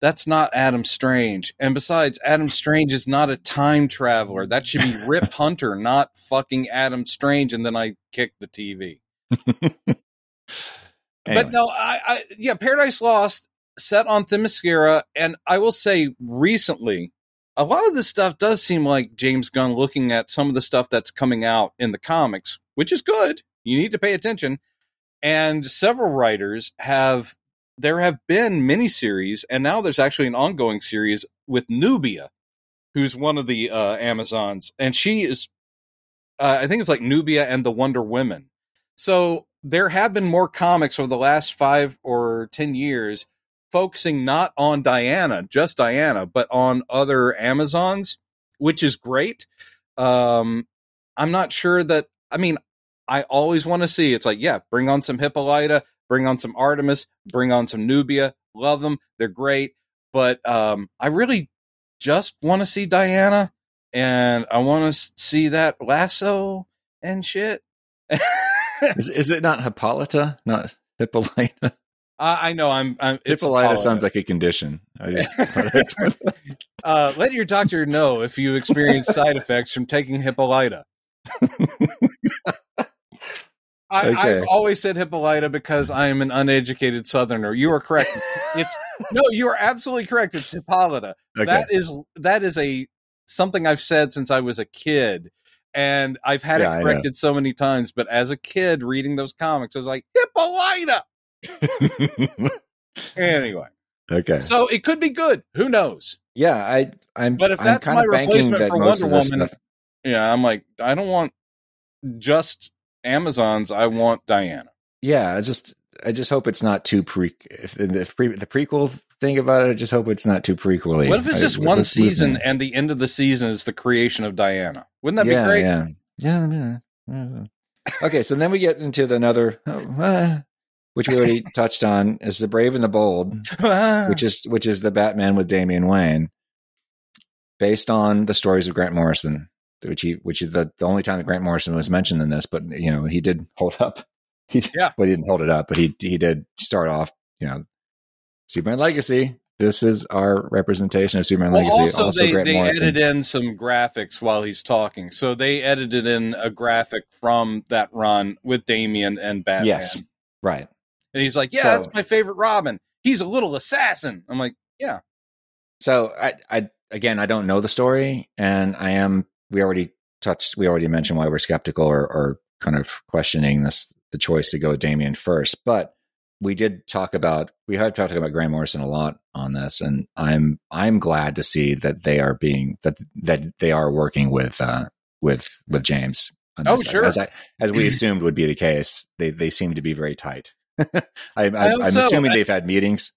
that's not Adam Strange. And besides, Adam Strange is not a time traveler. That should be Rip Hunter, not fucking Adam Strange. And then I kicked the TV. Anyway. But no, I, I yeah, Paradise Lost set on Themyscira, and I will say recently, a lot of this stuff does seem like James Gunn looking at some of the stuff that's coming out in the comics, which is good. You need to pay attention. And several writers have there have been miniseries, and now there's actually an ongoing series with Nubia, who's one of the uh, Amazons, and she is, uh, I think it's like Nubia and the Wonder Women. So there have been more comics over the last five or ten years focusing not on Diana, just Diana, but on other Amazons, which is great. Um, I'm not sure that. I mean, I always want to see. It's like, yeah, bring on some Hippolyta, bring on some Artemis, bring on some Nubia. Love them; they're great. But um, I really just want to see Diana, and I want to see that lasso and shit. is, is it not Hippolyta? Not Hippolyta? I, I know I'm. I'm Hippolyta Apollo. sounds like a condition. I just Uh, let your doctor know if you experience side effects from taking Hippolyta. I, Okay. I've always said Hippolyta because I am an uneducated Southerner. You are correct. It's no, you are absolutely correct. It's Hippolyta. okay. That is that is a something I've said since I was a kid, and I've had Yeah, it corrected so many times. But as a kid reading those comics, I was like Hippolyta. Anyway, okay. so it could be good. Who knows? Yeah, I I'm But if I'm that's my replacement for Wonder Woman, stuff- Yeah, I'm like, I don't want just Amazons. I want Diana. yeah, I just I just hope it's not too pre if, if pre, the prequel thing about it, I just hope it's not too prequely. What if it's just with- one season and the end of the season is the creation of Diana? Wouldn't that yeah, be great? Yeah. Yeah, yeah, yeah. Okay, so then we get into the another oh, uh, which we already touched on is the Brave and the Bold, which is which is the Batman with Damian Wayne, based on the stories of Grant Morrison, which he which is the, the only time that Grant Morrison was mentioned in this, but you know he did hold up. He did, Yeah. well, he didn't hold it up, but he he did start off. You know, Superman Legacy. This is our representation of Superman well, Legacy. also, they, Grant they Morrison. edited in some graphics while he's talking. So they edited in a graphic from that run with Damien and Batman. Yes, right. And he's like, Yeah, So- that's my favorite Robin. He's a little assassin. I'm like, Yeah. So I, I again, I don't know the story, and I am. We already touched. We already mentioned why we're skeptical or, or kind of questioning this the choice to go with Damien first. But we did talk about we have talked about Grant Morrison a lot on this, and I'm I'm glad to see that they are being that that they are working with uh with with James. on Oh, this. sure. as I, as we assumed would be the case. They they seem to be very tight. I, I, I I'm so. assuming they've had meetings.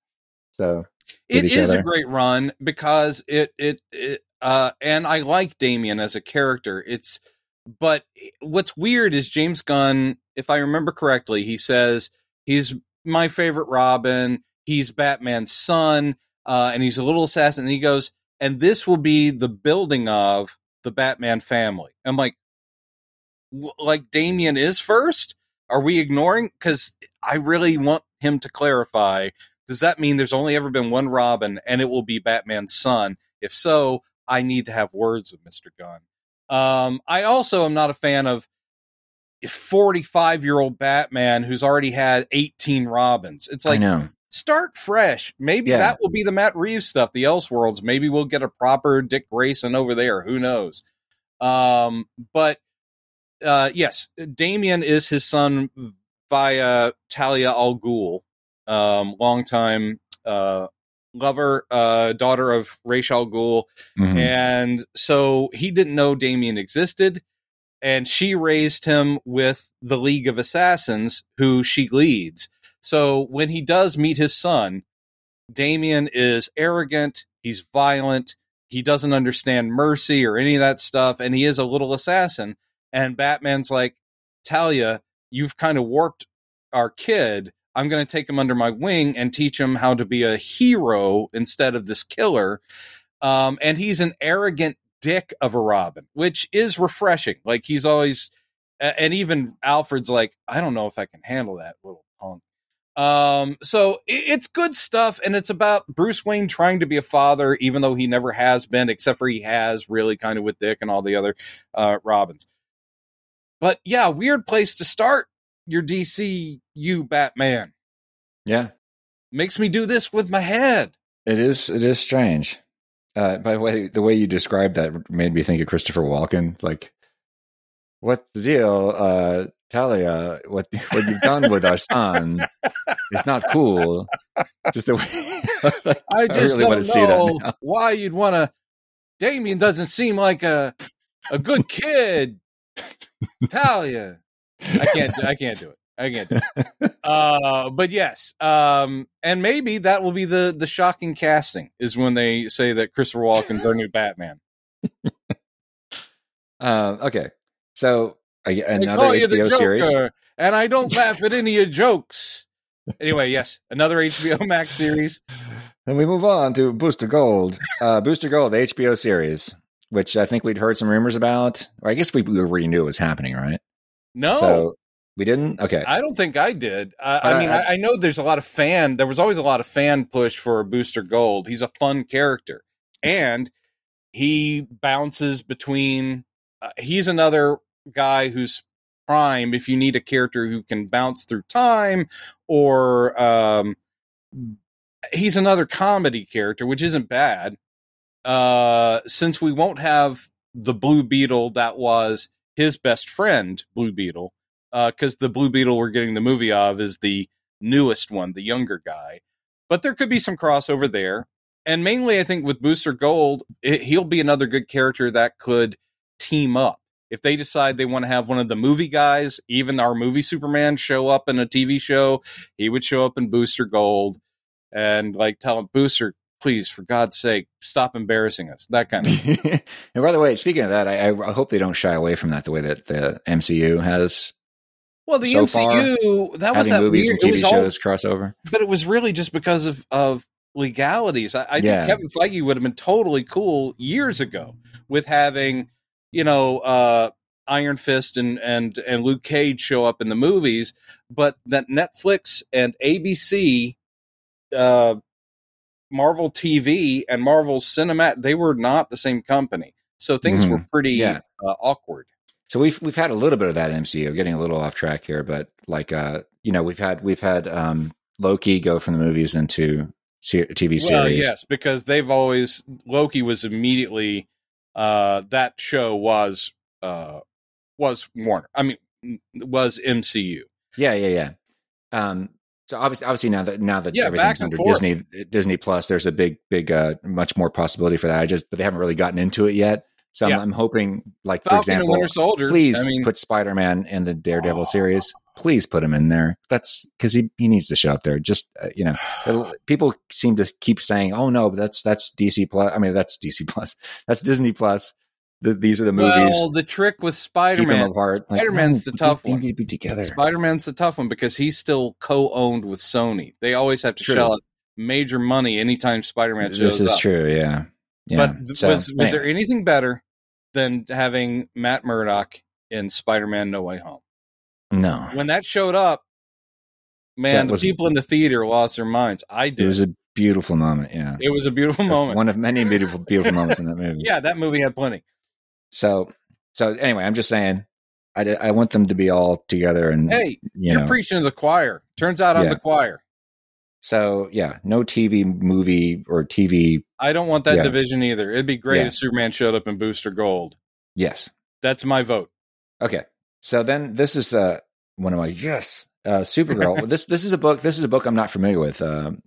So It is other. a great run because it it, it uh and I like Damien as a character. It's but what's weird is James Gunn, if I remember correctly, he says he's my favorite Robin, he's Batman's son, uh, and he's a little assassin. And he goes, and this will be the building of the Batman family. I'm like, like Damien is first. Are we ignoring? Because I really want him to clarify does that mean there's only ever been one Robin and it will be Batman's son? If so, I need to have words with Mr. Gunn. Um, I also am not a fan of 45 year old Batman who's already had 18 Robins. It's like, start fresh. Maybe Yeah. that will be the Matt Reeves stuff, the Elseworlds. Maybe we'll get a proper Dick Grayson over there. Who knows? Um, but uh, yes, Damien is his son via Talia al Ghul, um, longtime uh, lover, uh, daughter of Ra's al Ghul. Mhm. And so he didn't know Damien existed. And she raised him with the League of Assassins, who she leads. So when he does meet his son, Damien is arrogant, he's violent, he doesn't understand mercy or any of that stuff, and he is a little assassin. And Batman's like, Talia, you've kind of warped our kid. I'm going to take him under my wing and teach him how to be a hero instead of this killer. Um, and he's an arrogant dick of a Robin, which is refreshing. Like he's always, and even Alfred's like, I don't know if I can handle that little punk. Um, so it's good stuff, and it's about Bruce Wayne trying to be a father, even though he never has been, except for he has really kind of with Dick and all the other uh, Robins. But yeah, weird place to start your DCU Batman. Yeah, makes me do this with my head. It is. It is strange. Uh, by the way, the way you described that made me think of Christopher Walken. Like, what's the deal, uh, Talia? What what you've done with our son is not cool. Just the way like, I just I really don't know why you'd want to. Damian doesn't seem like a a good kid. Talia, I can't. I can't do it. I can't. do uh, but yes, um, and maybe that will be the the shocking casting is when they say that Christopher Walken's our new Batman. um, okay, so uh, another HBO series, and I don't laugh at any of your jokes. Anyway, yes, another HBO Max series. And we move on to Booster Gold. Uh, Booster Gold, the HBO series, which I think we'd heard some rumors about. Or I guess we, we already knew it was happening, right? No. So we didn't. Okay. I don't think I did. I, I mean, I, I, know there's a lot of fan. There was always a lot of fan push for Booster Gold. He's a fun character, and he bounces between. Uh, he's another guy who's prime. If you need a character who can bounce through time, or um, he's another comedy character, which isn't bad. Uh, since we won't have the Blue Beetle that was his best friend, Blue Beetle because uh, the Blue Beetle we're getting the movie of is the newest one, the younger guy. But there could be some crossover there. And mainly, I think with Booster Gold, it, he'll be another good character that could team up. If they decide they want to have one of the movie guys, even our movie Superman, show up in a TV show, he would show up in Booster Gold and like tell him, Booster, please, for God's sake, stop embarrassing us. That kind of. and by the way, speaking of that, I, I, hope they don't shy away from that the way that the MCU has well, the so MCU far, that was that movies weird, and TV shows all, crossover, but it was really just because of of legalities. I, I yeah. think Kevin Feige would have been totally cool years ago with having you know uh, Iron Fist and and and Luke Cage show up in the movies, but that Netflix and ABC, uh, Marvel TV and Marvel Cinema, they were not the same company, so things mm-hmm. were pretty yeah. uh, awkward. So we've we've had a little bit of that MCU, getting a little off track here, but like uh, you know, we've had we've had um, Loki go from the movies into TV series. Well, yes, because they've always Loki was immediately uh, that show was uh, was Warner. I mean, was MCU. Yeah, yeah, yeah. Um, so obviously, obviously now that now that yeah, everything's under forth. Disney Disney Plus, there's a big, big, uh, much more possibility for that. I just, but they haven't really gotten into it yet. So yeah. I'm, I'm, hoping, like Falcon for example, Winter Soldier. Please I mean, put Spider Man in the Daredevil series. Please put him in there. That's because he, he needs to show up there. Just uh, you know, people seem to keep saying, "Oh no, but that's that's DC plus." I mean, that's DC plus. That's Disney plus. The, these are the movies. Well, the trick with Spider Man, like, Spider Man's the tough one. Need to be together. Spider Man's the tough one because he's still co-owned with Sony. They always have to true. shell out major money anytime Spider Man shows up. This is up. true. Yeah. Yeah. But so, was was there anything better than having Matt Murdock in Spider-Man: No Way Home. No, when that showed up, man, was, the people in the theater lost their minds. I did. It was a beautiful moment. Yeah, it was a beautiful moment. One of many beautiful, beautiful moments in that movie. Yeah, that movie had plenty. So, so anyway, I'm just saying, I, I want them to be all together. And hey, you are preaching to the choir. Turns out I'm yeah. the choir. So yeah, no TV movie or TV. I don't want that yeah. division either. It'd be great yeah. if Superman showed up in Booster Gold. Yes, that's my vote. Okay, so then this is uh, one of my yes, uh, Supergirl. this this is a book. This is a book I'm not familiar with. Um,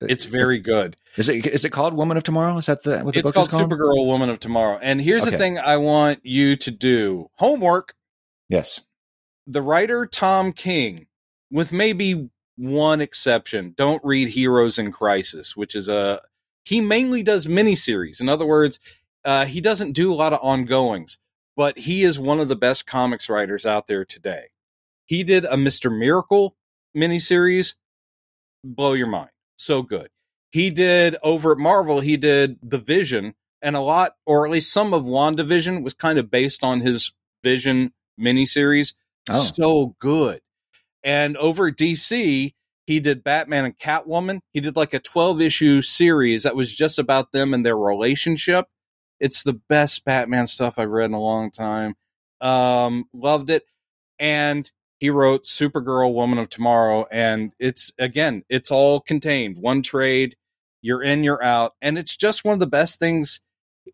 it's very good. Is it is it called Woman of Tomorrow? Is that the what the it's book called, is called? Supergirl Woman of Tomorrow. And here's okay. the thing I want you to do. Homework. Yes. The writer Tom King, with maybe one exception. Don't read Heroes in Crisis, which is a he mainly does miniseries. In other words, uh, he doesn't do a lot of ongoings, but he is one of the best comics writers out there today. He did a Mister Miracle miniseries, blow your mind, so good. He did over at Marvel. He did the Vision, and a lot, or at least some of WandaVision was kind of based on his Vision miniseries. Oh. So good. And over at DC, he did Batman and Catwoman. He did like a 12 issue series that was just about them and their relationship. It's the best Batman stuff I've read in a long time. Um, loved it. And he wrote Supergirl, Woman of Tomorrow. And it's, again, it's all contained. One trade, you're in, you're out. And it's just one of the best things.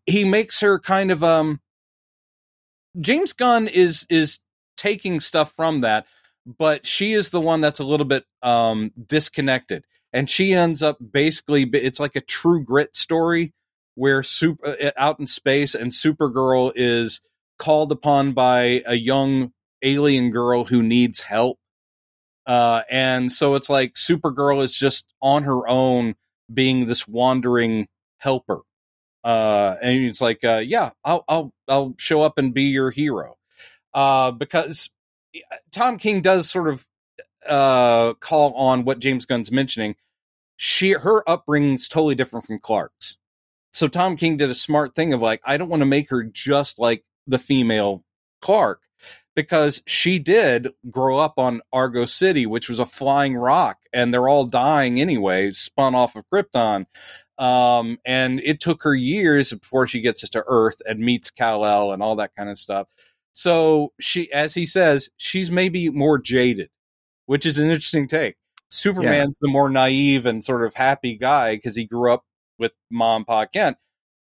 He makes her kind of, um, James Gunn is, is taking stuff from that but she is the one that's a little bit um, disconnected and she ends up basically it's like a true grit story where super uh, out in space and supergirl is called upon by a young alien girl who needs help uh, and so it's like supergirl is just on her own being this wandering helper uh, and it's like uh, yeah i'll i'll i'll show up and be your hero uh, because Tom King does sort of uh, call on what James Gunn's mentioning. She her upbringing's totally different from Clark's. So Tom King did a smart thing of like, I don't want to make her just like the female Clark because she did grow up on Argo City, which was a flying rock, and they're all dying anyway, spun off of Krypton. Um, and it took her years before she gets us to Earth and meets Kal El and all that kind of stuff. So she, as he says, she's maybe more jaded, which is an interesting take. Superman's yeah. the more naive and sort of happy guy because he grew up with mom, pa Kent,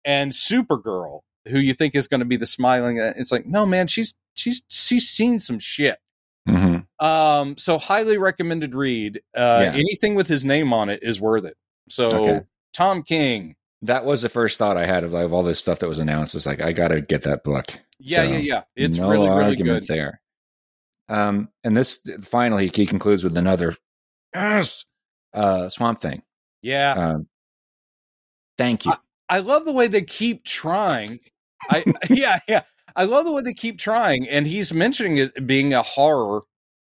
and Supergirl, who you think is going to be the smiling. Uh, it's like, no, man, she's she's she's seen some shit. Mm-hmm. Um, so highly recommended read. Uh, yeah. Anything with his name on it is worth it. So okay. Tom King. That was the first thought I had of, like, of all this stuff that was announced. It's like I got to get that book. Yeah, so, yeah, yeah. It's no really, really good there. Um, and this finally he concludes with another yes, uh, Swamp Thing. Yeah. Um, thank you. I, I love the way they keep trying. I yeah yeah. I love the way they keep trying, and he's mentioning it being a horror.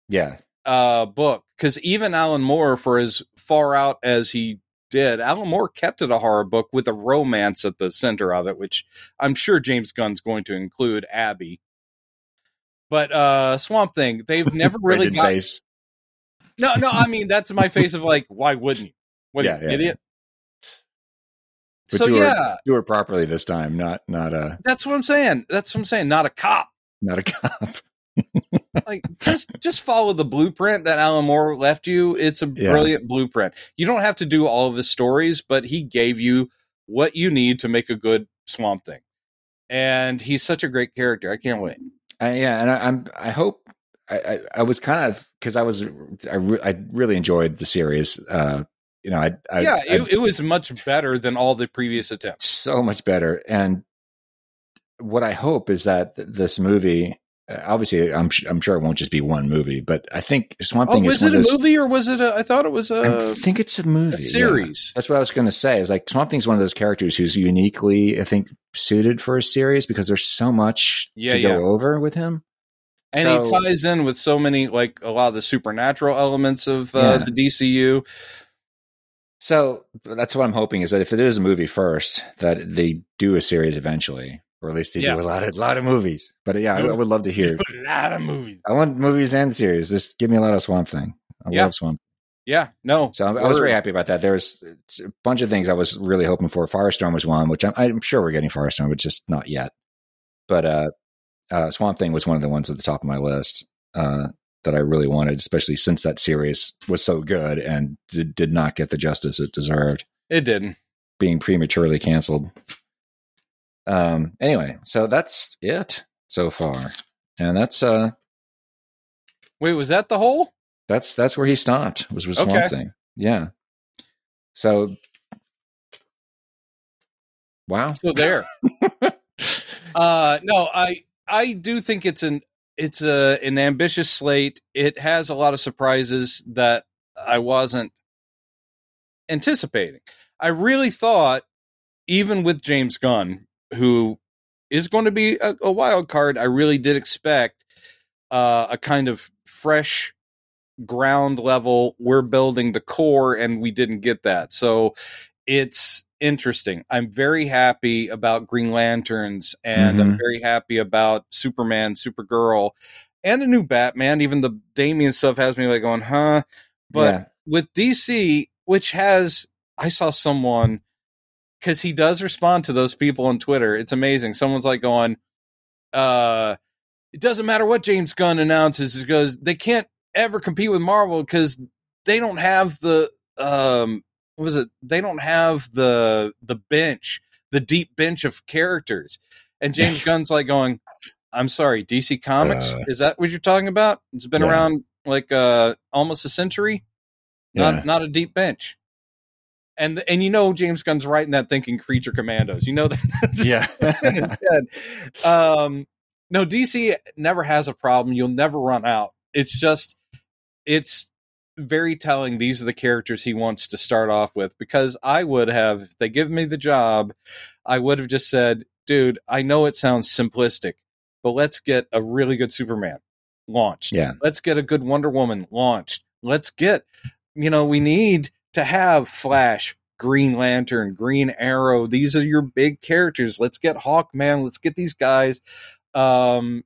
Yeah. Uh, book because even Alan Moore, for as far out as he did, Alan Moore kept it a horror book with a romance at the center of it, which I'm sure James Gunn's going to include Abby. But uh Swamp Thing, they've never really got face. No, no, I mean that's my face of like, why wouldn't you? What yeah, yeah, idiot? But so do yeah, it, do it properly this time, not not a. That's what I'm saying. That's what I'm saying. Not a cop. Not a cop. like just just follow the blueprint that Alan Moore left you. It's a yeah. brilliant blueprint. You don't have to do all of the stories, but he gave you what you need to make a good Swamp Thing. And he's such a great character. I can't wait. Uh, yeah, and I, am I hope I, I, I was kind of because I was I, re- I really enjoyed the series. Uh, you know, I, I yeah, it, it was much better than all the previous attempts. So much better, and what I hope is that this movie uh, obviously I'm I'm sure it won't just be one movie, but I think Swamp Thing oh, was it a movie or was it? A, I thought it was a. I think it's a movie a series. Yeah. That's what I was going to say. Is like Swamp Thing's one of those characters who's uniquely, I think, suited for a series because there's so much yeah, to yeah. go over with him. And so, he ties in with so many, like a lot of the supernatural elements of uh, the DCU. So that's what I'm hoping is that if it is a movie first, that they do a series eventually or at least they yeah. do a lot of lot of movies. But yeah, I, I, would love to hear a lot of movies. I want movies and series. Just give me a lot of Swamp Thing. I yeah. love Swamp. Yeah, no. So I, I was very happy about that. There was a bunch of things I was really hoping for. Firestorm was one, which I'm, I'm sure we're getting Firestorm, but just not yet. But uh, uh, Swamp Thing was one of the ones at the top of my list uh, that I really wanted, especially since that series was so good and did, did not get the justice it deserved. It didn't. Being prematurely canceled. Um, anyway, so that's it so far, and that's uh. Wait, was that the whole? That's that's where he stopped. Was was okay. one thing. Yeah. So. Wow. So there. uh no, I I do think it's an it's a an ambitious slate. It has a lot of surprises that I wasn't anticipating. I really thought even with James Gunn, who is going to be a, a wild card, I really did expect uh, a kind of fresh ground level. We're building the core, and we didn't get that. So it's interesting. I'm very happy about Green Lanterns, and I'm Mhm. very happy about Superman, Supergirl, and a new Batman. Even the Damian stuff has me like going, huh? But yeah. with DC, which has I saw someone because he does respond to those people on Twitter. It's amazing. Someone's like going, uh, it doesn't matter what James Gunn announces because they can't ever compete with Marvel because they don't have the um what was it? They don't have the the bench, the deep bench of characters. And James Gunn's like going, I'm sorry, DC Comics? Uh, Is that what you're talking about? It's been Yeah. around like uh almost a century? Not Yeah. not a deep bench. And and you know James Gunn's writing that thinking creature commandos. You know that that's Yeah. in his. Um, no, DC never has a problem. You'll never run out. It's just, it's very telling. These are the characters he wants to start off with because I would have, if they give me the job, I would have just said, dude, I know it sounds simplistic, but let's get a really good Superman launched. Yeah. Let's get a good Wonder Woman launched. Let's get, you know, we need to have Flash, Green Lantern, Green Arrow. These are your big characters. Let's get Hawkman. Let's get these guys um,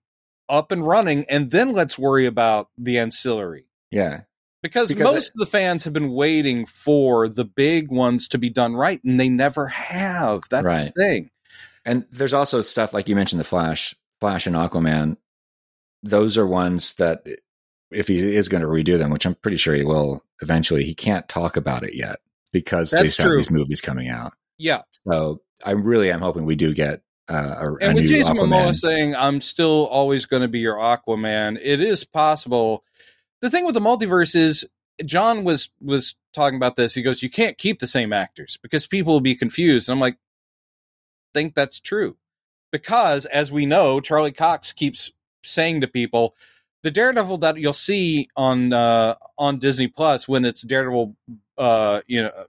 up and running, and then let's worry about the ancillary. yeah. Because, Because most of the fans have been waiting for the big ones to be done right, and they never have. That's Right. the thing. And there's also stuff like you mentioned the Flash, Flash and Aquaman. Those are ones that if he is going to redo them, which I'm pretty sure he will eventually, he can't talk about it yet because they have these movies coming out. Yeah. So I really am hoping we do get uh, a, a with new Jason Aquaman. Momoa saying, I'm still always going to be your Aquaman, it is possible. The thing with the multiverse is, John was was talking about this. He goes, "You can't keep the same actors because people will be confused." And I'm like, "Think that's true?" Because as we know, Charlie Cox keeps saying to people, the Daredevil that you'll see on uh, on Disney Plus when it's Daredevil, uh, you know,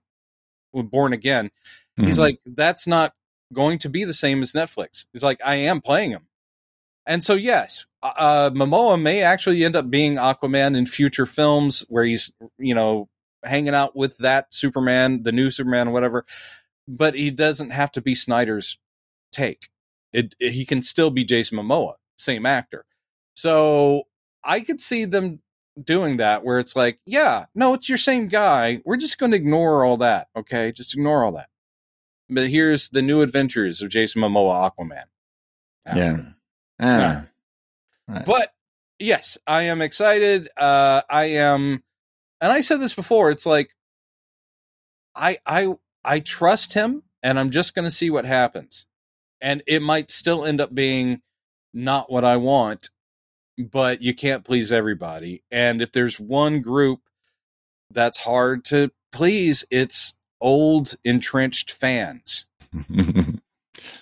Born Again, He's Mhm. like, that's not going to be the same as Netflix. He's like, I am playing him. And so, yes, uh, Momoa may actually end up being Aquaman in future films where he's, you know, hanging out with that Superman, the new Superman, whatever. But he doesn't have to be Snyder's take. It, it- he can still be Jason Momoa, same actor. So I could see them doing that where it's like, yeah, no, it's your same guy. We're just going to ignore all that. Okay. Just ignore all that. But here's the new adventures of Jason Momoa Aquaman. yeah. Ah. But yes, I am excited. Uh, I am, and I said this before. It's like I I I trust him, and I'm just going to see what happens. And it might still end up being not what I want, but you can't please everybody. And if there's one group that's hard to please, it's old entrenched fans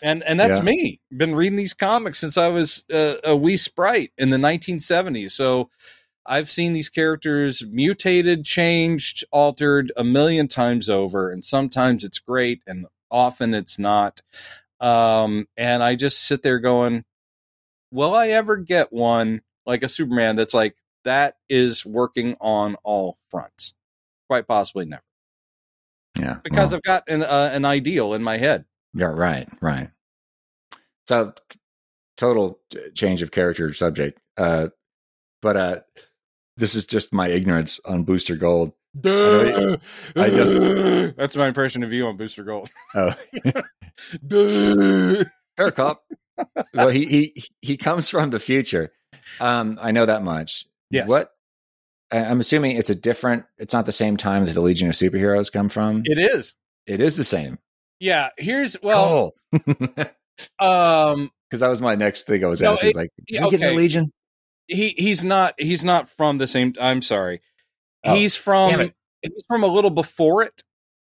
and and that's Yeah. me. Been reading these comics since I was uh, a wee sprite in the 1970s. So I've seen these characters mutated, changed, altered a million times over, and sometimes it's great, and often it's not. Um, and I just sit there going, "Will I ever get one like a Superman that's like that is working on all fronts?" Quite possibly never, yeah. because well, I've got an uh, an ideal in my head. Yeah, right, right. So total change of character subject. Uh, but uh, this is just my ignorance on Booster Gold. Duh. I know- That's my impression of you on Booster Gold. Oh, fair cop. well, he he he comes from the future. Um, I know that much. Yes. What? I'm assuming it's a different. It's not the same time that the Legion of Superheroes come from. It is. it is the same. Yeah. Here's well. because Um. that was my next thing. I was No, asking. it- like, can we get in the Legion? He he's not he's not from the same. I'm sorry. Oh, he's from he's from a little before it,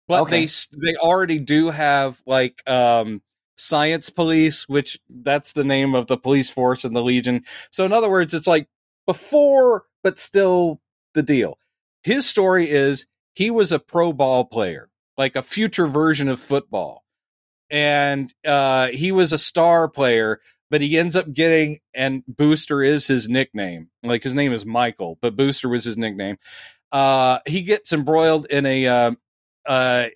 but Okay. they they already do have like um science police, which that's the name of the police force in the Legion. So in other words, it's like before, but still the deal. His story is he was a pro ball player, like a future version of football. and uh, he was a star player, but he ends up getting and Booster is his nickname. Like his name is Michael, but Booster was his nickname. Uh, he gets embroiled in a uh, uh,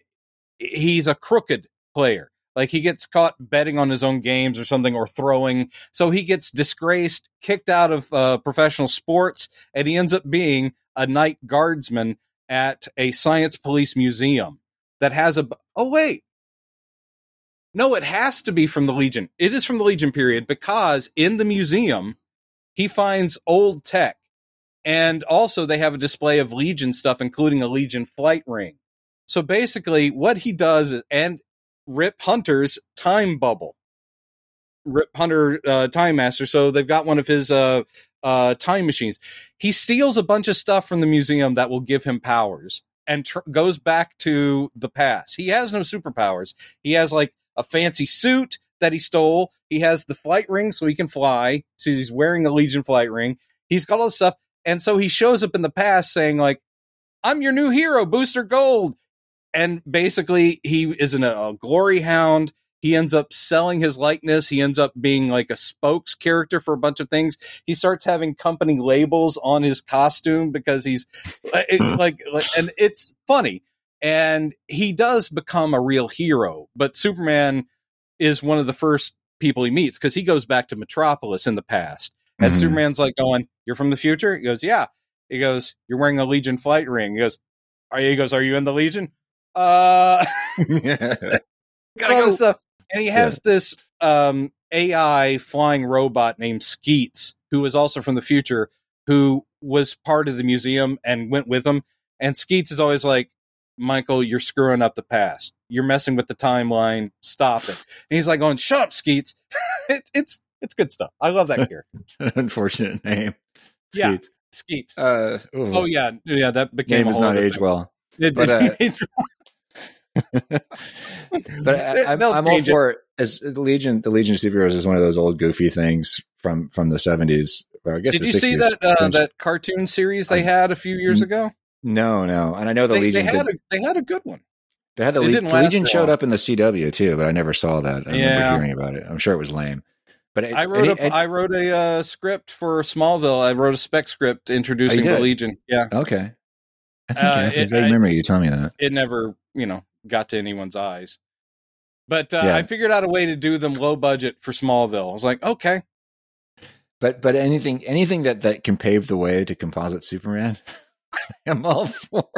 he's a crooked player. Like he gets caught betting on his own games or something or throwing. So he gets disgraced, kicked out of uh, professional sports, and he ends up being a night guardsman at a science police museum that has a. Oh, wait. No, it has to be from the Legion. It is from the Legion period because in the museum, he finds old tech. And also, they have a display of Legion stuff, including a Legion flight ring. So basically, what he does is, and Rip Hunter's time bubble. Rip Hunter, uh, Time Master. So they've got one of his uh, uh, time machines. He steals a bunch of stuff from the museum that will give him powers and tr- goes back to the past. He has no superpowers. He has like a fancy suit that he stole. He has the flight ring so he can fly. So he's wearing a Legion flight ring. He's got all this stuff. And so he shows up in the past saying, like, I'm your new hero, Booster Gold and basically he is a, glory hound he ends up selling his likeness. He ends up being like a spokes character for a bunch of things. He starts having company labels on his costume because he's it, like, like and it's funny. And he does become a real hero but superman is one of the first people he meets because he goes back to metropolis in the past. And mm-hmm. superman's like going you're from the future? He goes yeah. He goes you're wearing a legion flight ring. He goes are you, he goes are you in the legion? Uh, Gotta go. stuff. And he has yeah. this um, AI flying robot named Skeets, who is also from the future, who was part of the museum and went with him. And Skeets is always like, Michael, you're screwing up the past. You're messing with the timeline. Stop it. And he's like going, shut up, Skeets. it, it's it's good stuff. I love that character. unfortunate name. Skeets. Yeah, Skeets. Uh, oh yeah, yeah. That became name does not age thing. well. It, but, uh, but I, am all for it. As the Legion, the Legion of Superheroes is one of those old goofy things from from the 70s. I guess did you 60s. see that uh, that cartoon series they had a few years ago? No, no, and I know the they, Legion. They had, did, a, they had a good one. They had the, Le- the Legion showed up in the CW too, but I never saw that. I yeah. remember hearing about it. I'm sure it was lame. But it, I wrote it, a, it, I wrote a uh, script for Smallville. I wrote a spec script introducing oh, the Legion. Yeah. Okay. I think uh, I have a vague memory. You told me that. It never, you know, got to anyone's eyes. But uh, yeah. I figured out a way to do them low budget for Smallville. I was like, okay. But but anything anything that that can pave the way to composite Superman, I'm all for.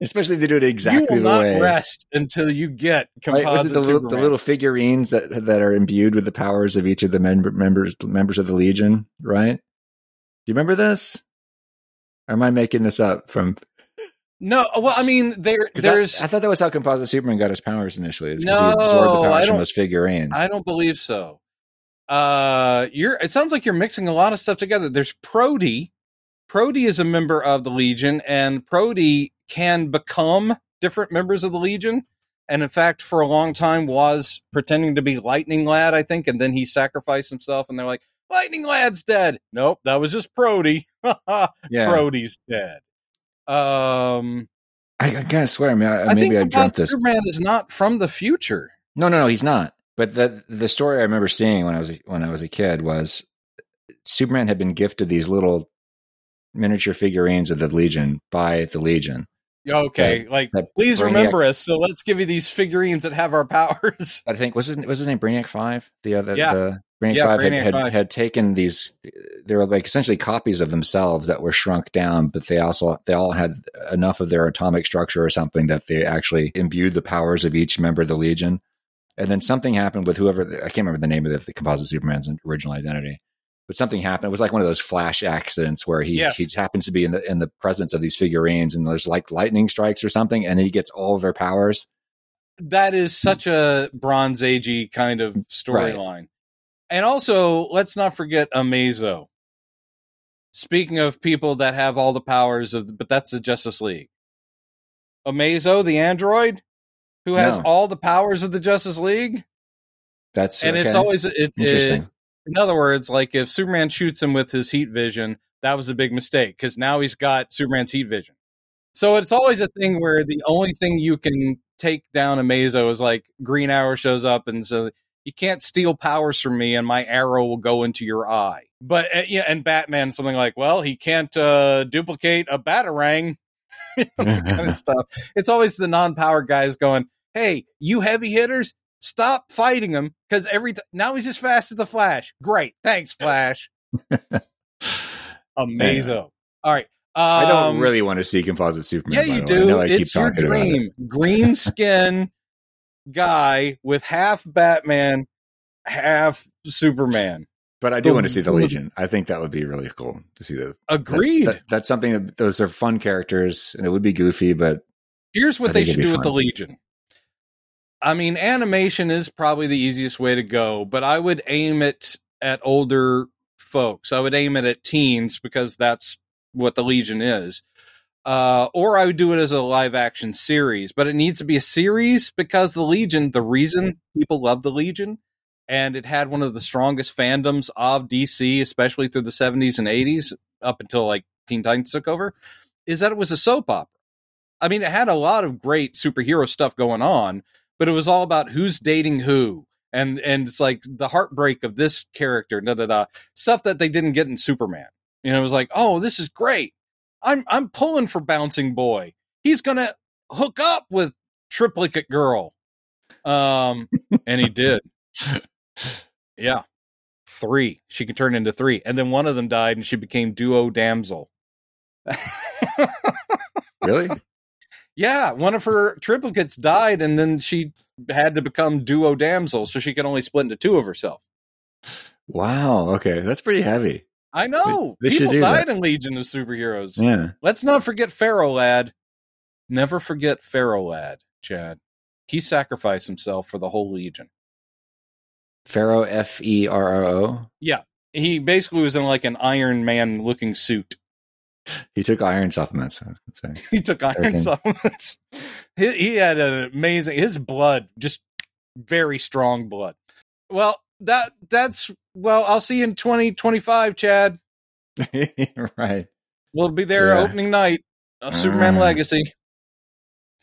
Especially if they do it exactly you will the not way. rest until you get composite was it the, little, the little figurines that that are imbued with the powers of each of the member, members members of the Legion, right? Do you remember this? Or am I making this up from no, well, I mean, there, there's. I, I, thought that was how Composite Superman got his powers initially. Is no, he absorbed the powers from those figurines. I don't believe so. Uh, you're. It sounds like you're mixing a lot of stuff together. There's Proty. Proty is a member of the Legion, and Proty can become different members of the Legion. And in fact, for a long time, was pretending to be Lightning Lad, I think, and then he sacrificed himself, and they're like, "Lightning Lad's dead." Nope, that was just Proty. yeah, Proty's dead. Um, I, I gotta swear, I mean, I, I maybe I dreamt this. Superman is not from the future. No, no, no, he's not. But the the story I remember seeing when I was when I was a kid was Superman had been gifted these little miniature figurines of the Legion by the Legion. Okay, that, like that please Brainiac, remember us. So let's give you these figurines that have our powers. I think was his was his name Brainiac Five. The other yeah. the Brainiac yeah, Five, Brainiac had, 5 had, had taken these. They were like essentially copies of themselves that were shrunk down, but they also they all had enough of their atomic structure or something that they actually imbued the powers of each member of the Legion. And then something happened with whoever I can't remember the name of the, the composite Superman's original identity but something happened. It was like one of those flash accidents where he yes. he happens to be in the in the presence of these figurines, and there's like lightning strikes or something, and he gets all of their powers. That is such a Bronze Agey kind of storyline. Right. And also, let's not forget Amazo. Speaking of people that have all the powers of, but that's the Justice League. Amazo, the android, who has no. all the powers of the Justice League. That's and okay. it's always it, interesting. It, in other words, like if Superman shoots him with his heat vision, that was a big mistake because now he's got Superman's heat vision. So it's always a thing where the only thing you can take down Amazo is like Green Arrow shows up and so you can't steal powers from me and my arrow will go into your eye. But uh, yeah, and Batman something like, well, he can't uh, duplicate a batarang, kind of stuff. It's always the non-power guys going, "Hey, you heavy hitters, stop fighting him because every time now he's as fast as the Flash. Great, thanks, Flash. Amazo. All right. Um, I don't really want to see composite Superman. Yeah, you the way. I know do. It's your about it. dream. Green skin guy with half Batman, half Superman. But I do want to see the Legion. I think that would be really cool to see those. Agreed. That- that's something that those are fun characters, and it would be goofy, but Here's what they should do be with the. Legion. I mean, animation is probably the easiest way to go, but I would aim it at older folks. I would aim it at teens because that's what the Legion is. Uh, or I would do it as a live action series, but it needs to be a series because the Legion, the reason people love the Legion, and it had one of the strongest fandoms of DC, especially through the 70s and 80s, up until like Teen Titans took over, is that it was a soap opera. I mean, it had a lot of great superhero stuff going on, but it was all about who's dating who. And and it's like the heartbreak of this character, da da da. Stuff that they didn't get in Superman. You know, it was like, oh, this is great. I'm I'm pulling for bouncing boy. He's gonna hook up with triplicate girl. Um and he did. Yeah. Three. She could turn into three. And then one of them died and she became duo damsel. really, Yeah, one of her triplicates died, and then she had to become duo damsel, so she could only split into two of herself. wow, okay, that's pretty heavy. I know They- they people died that. in Legion of Superheroes. Yeah, Let's not forget Ferro Lad. Never forget Ferro Lad, Chad. He sacrificed himself for the whole Legion. Ferro F E R R O. Yeah, he basically was in like an Iron Man looking suit. He took iron supplements. He took iron supplements. He, he had an amazing. His blood, just very strong blood. Well, that that's well. I'll see you in twenty twenty five, Chad. right. We'll be there Yeah. opening night of Superman. Legacy.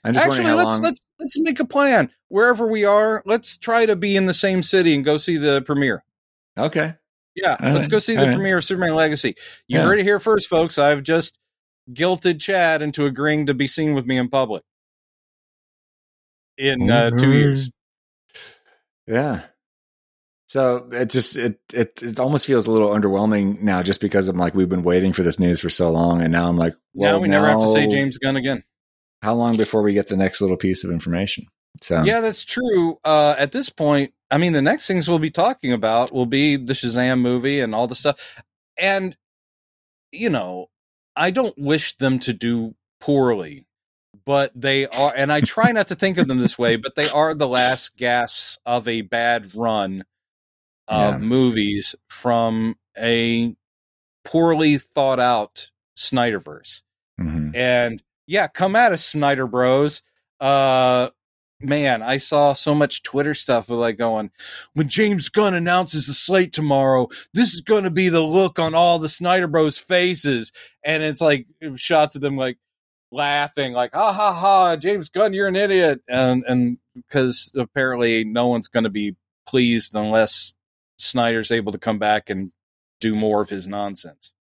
Actually, let's long. let's let's make a plan. Wherever we are, let's try to be in the same city and go see the premiere. okay. Yeah, All let's right. go see the All right. premiere of Superman Legacy. You Yeah. heard it here first, folks. I've just guilted Chad into agreeing to be seen with me in public in uh, two Mhm. years. Yeah. So it just it it it almost feels a little underwhelming now, just because I'm like we've been waiting for this news for so long, and now I'm like, well, now we never have to say James Gunn again. How long before we get the next little piece of information? So Yeah, that's true. Uh, at this point, I mean, the next things we'll be talking about will be the Shazam movie and all the stuff. And, you know, I don't wish them to do poorly, but they are, and I try not to think of them this way, but they are the last gasps of a bad run of Yeah. movies from a poorly thought out Snyderverse Mhm. and yeah, come at us, Snyder Bros. Uh, man, I saw so much Twitter stuff with like going, when James Gunn announces the slate tomorrow, this is going to be the look on all the Snyder Bros faces, and it's like shots of them like laughing, like ha ha ha, James Gunn, you're an idiot, and and because apparently no one's going to be pleased unless Snyder's able to come back and do more of his nonsense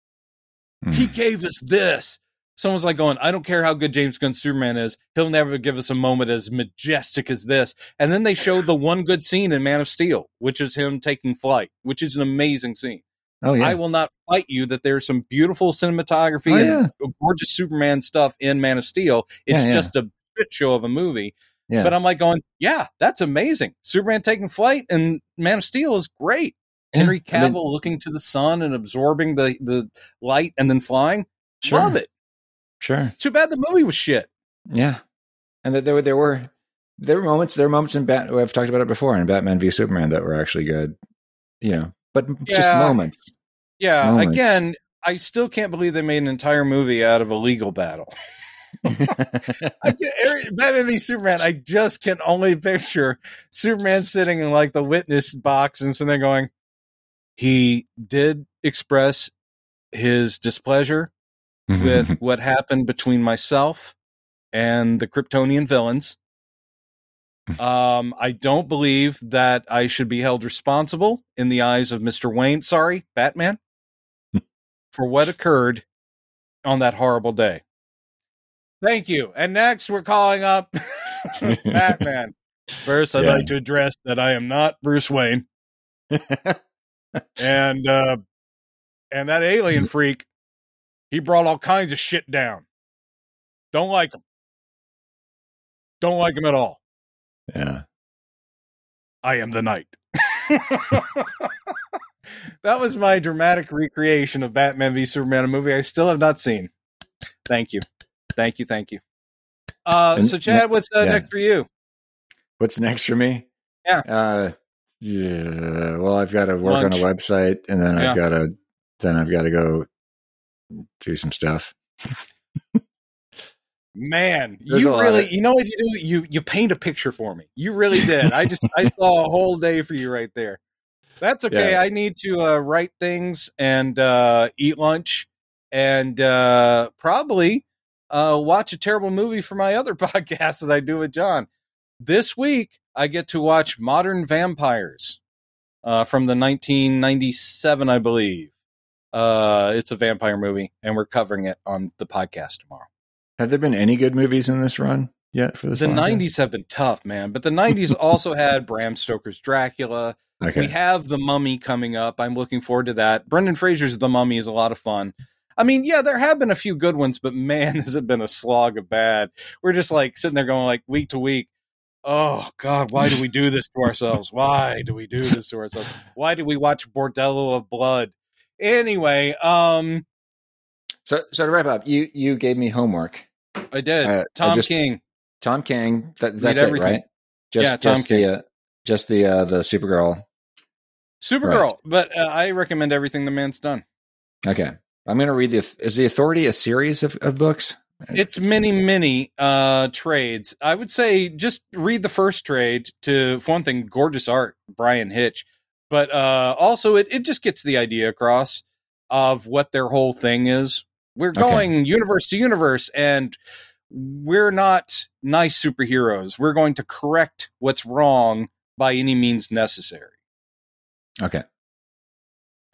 he Mhm. gave us this. Someone's like going, I don't care how good James Gunn's Superman is. He'll never give us a moment as majestic as this. And then they showed the one good scene in Man of Steel, which is him taking flight, which is an amazing scene. oh yeah, I will not fight you that there's some beautiful cinematography Oh, and gorgeous Superman stuff in Man of Steel. It's Yeah, yeah. just a shit show of a movie. yeah. But I'm like going, yeah, that's amazing. Superman taking flight and Man of Steel is great. Yeah. Henry I mean, Cavill looking to the sun and absorbing the, the light and then flying. sure, Love it. Sure, Too bad the movie was shit. yeah. And that there were there were there were moments there were moments in Bat. I've talked about it before in Batman v Superman that were actually good. You know, but just moments. Yeah, Moments. again, I still can't believe they made an entire movie out of a legal battle. I can, Batman v Superman, I just can only picture Superman sitting in like the witness box and so they're going, he did express his displeasure with what happened between myself and the Kryptonian villains. um, I don't believe that I should be held responsible in the eyes of Mr. Wayne. Sorry, Batman, for what occurred on that horrible day. Thank you. And next, we're calling up Batman. First, I'd Yeah. like to address that I am not Bruce Wayne, and uh, and that alien freak, he brought all kinds of shit down. Don't like him. Don't like him at all. yeah. I am the knight. that was my dramatic recreation of Batman v Superman, a movie I still have not seen. Thank you, thank you, thank you. Uh, And- so, Chad, what's uh, yeah. next for you? What's next for me? Yeah. Uh, yeah. Well, I've got to work Lunch. on a website, and then Yeah. I've got to then I've got to go do some stuff. Man, There's you really, you know what you do? You you paint a picture for me. You really did. I just I saw a whole day for you right there. That's okay. Yeah. I need to uh, write things and uh, eat lunch and uh, probably uh, watch a terrible movie for my other podcast that I do with John. This week, I get to watch Modern Vampires uh, from the 1997, I believe. Uh, it's a vampire movie, and we're covering it on the podcast tomorrow. Have there been any good movies in this run yet for this? the podcast? 90s have been tough, man. But the 90s also had Bram Stoker's Dracula. Okay. We have The Mummy coming up. I'm looking forward to that. Brendan Fraser's The Mummy is a lot of fun. I mean, yeah, there have been a few good ones, but man, has it been a slog of bad. We're just like sitting there going like week to week. Oh God, why do we do this to ourselves? Why do we do this to ourselves? Why do we watch Bordello of Blood? Anyway, um, so so to wrap up, you you gave me homework. I did. Uh, I Tom just- King. Tom King. That, that's it, right? Just Yeah, Tom just the uh, just the uh, the Supergirl. Supergirl, but uh, I recommend everything the man's done. Okay, I'm going to read the. Is the Authority a series of, of books? It's many, many uh, trades. I would say just read the first trade to, for one thing, gorgeous art, Bryan Hitch. But uh, also, it, it just gets the idea across of what their whole thing is. We're Okay. going universe to universe, and we're not nice superheroes. We're going to correct what's wrong by any means necessary. Okay. All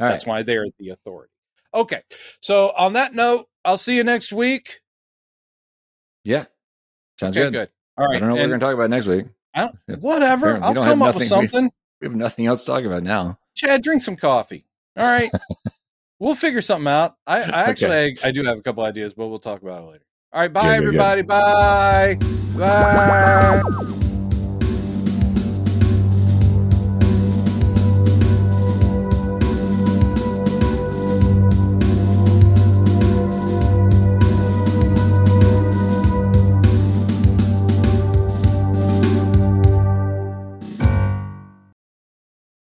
right. That's why they're the authority. Okay. So, on that note, I'll see you next week. Yeah. Sounds Okay, good. good. All right. I don't know what we're going to talk about next week. I don't- whatever. I'll come up with something. We have nothing else to talk about now. Chad, drink some coffee. All right. we'll figure something out. I, I actually, I, I do have a couple ideas, but we'll talk about it later. All right. Bye, Good, good, good. everybody. Bye. Bye.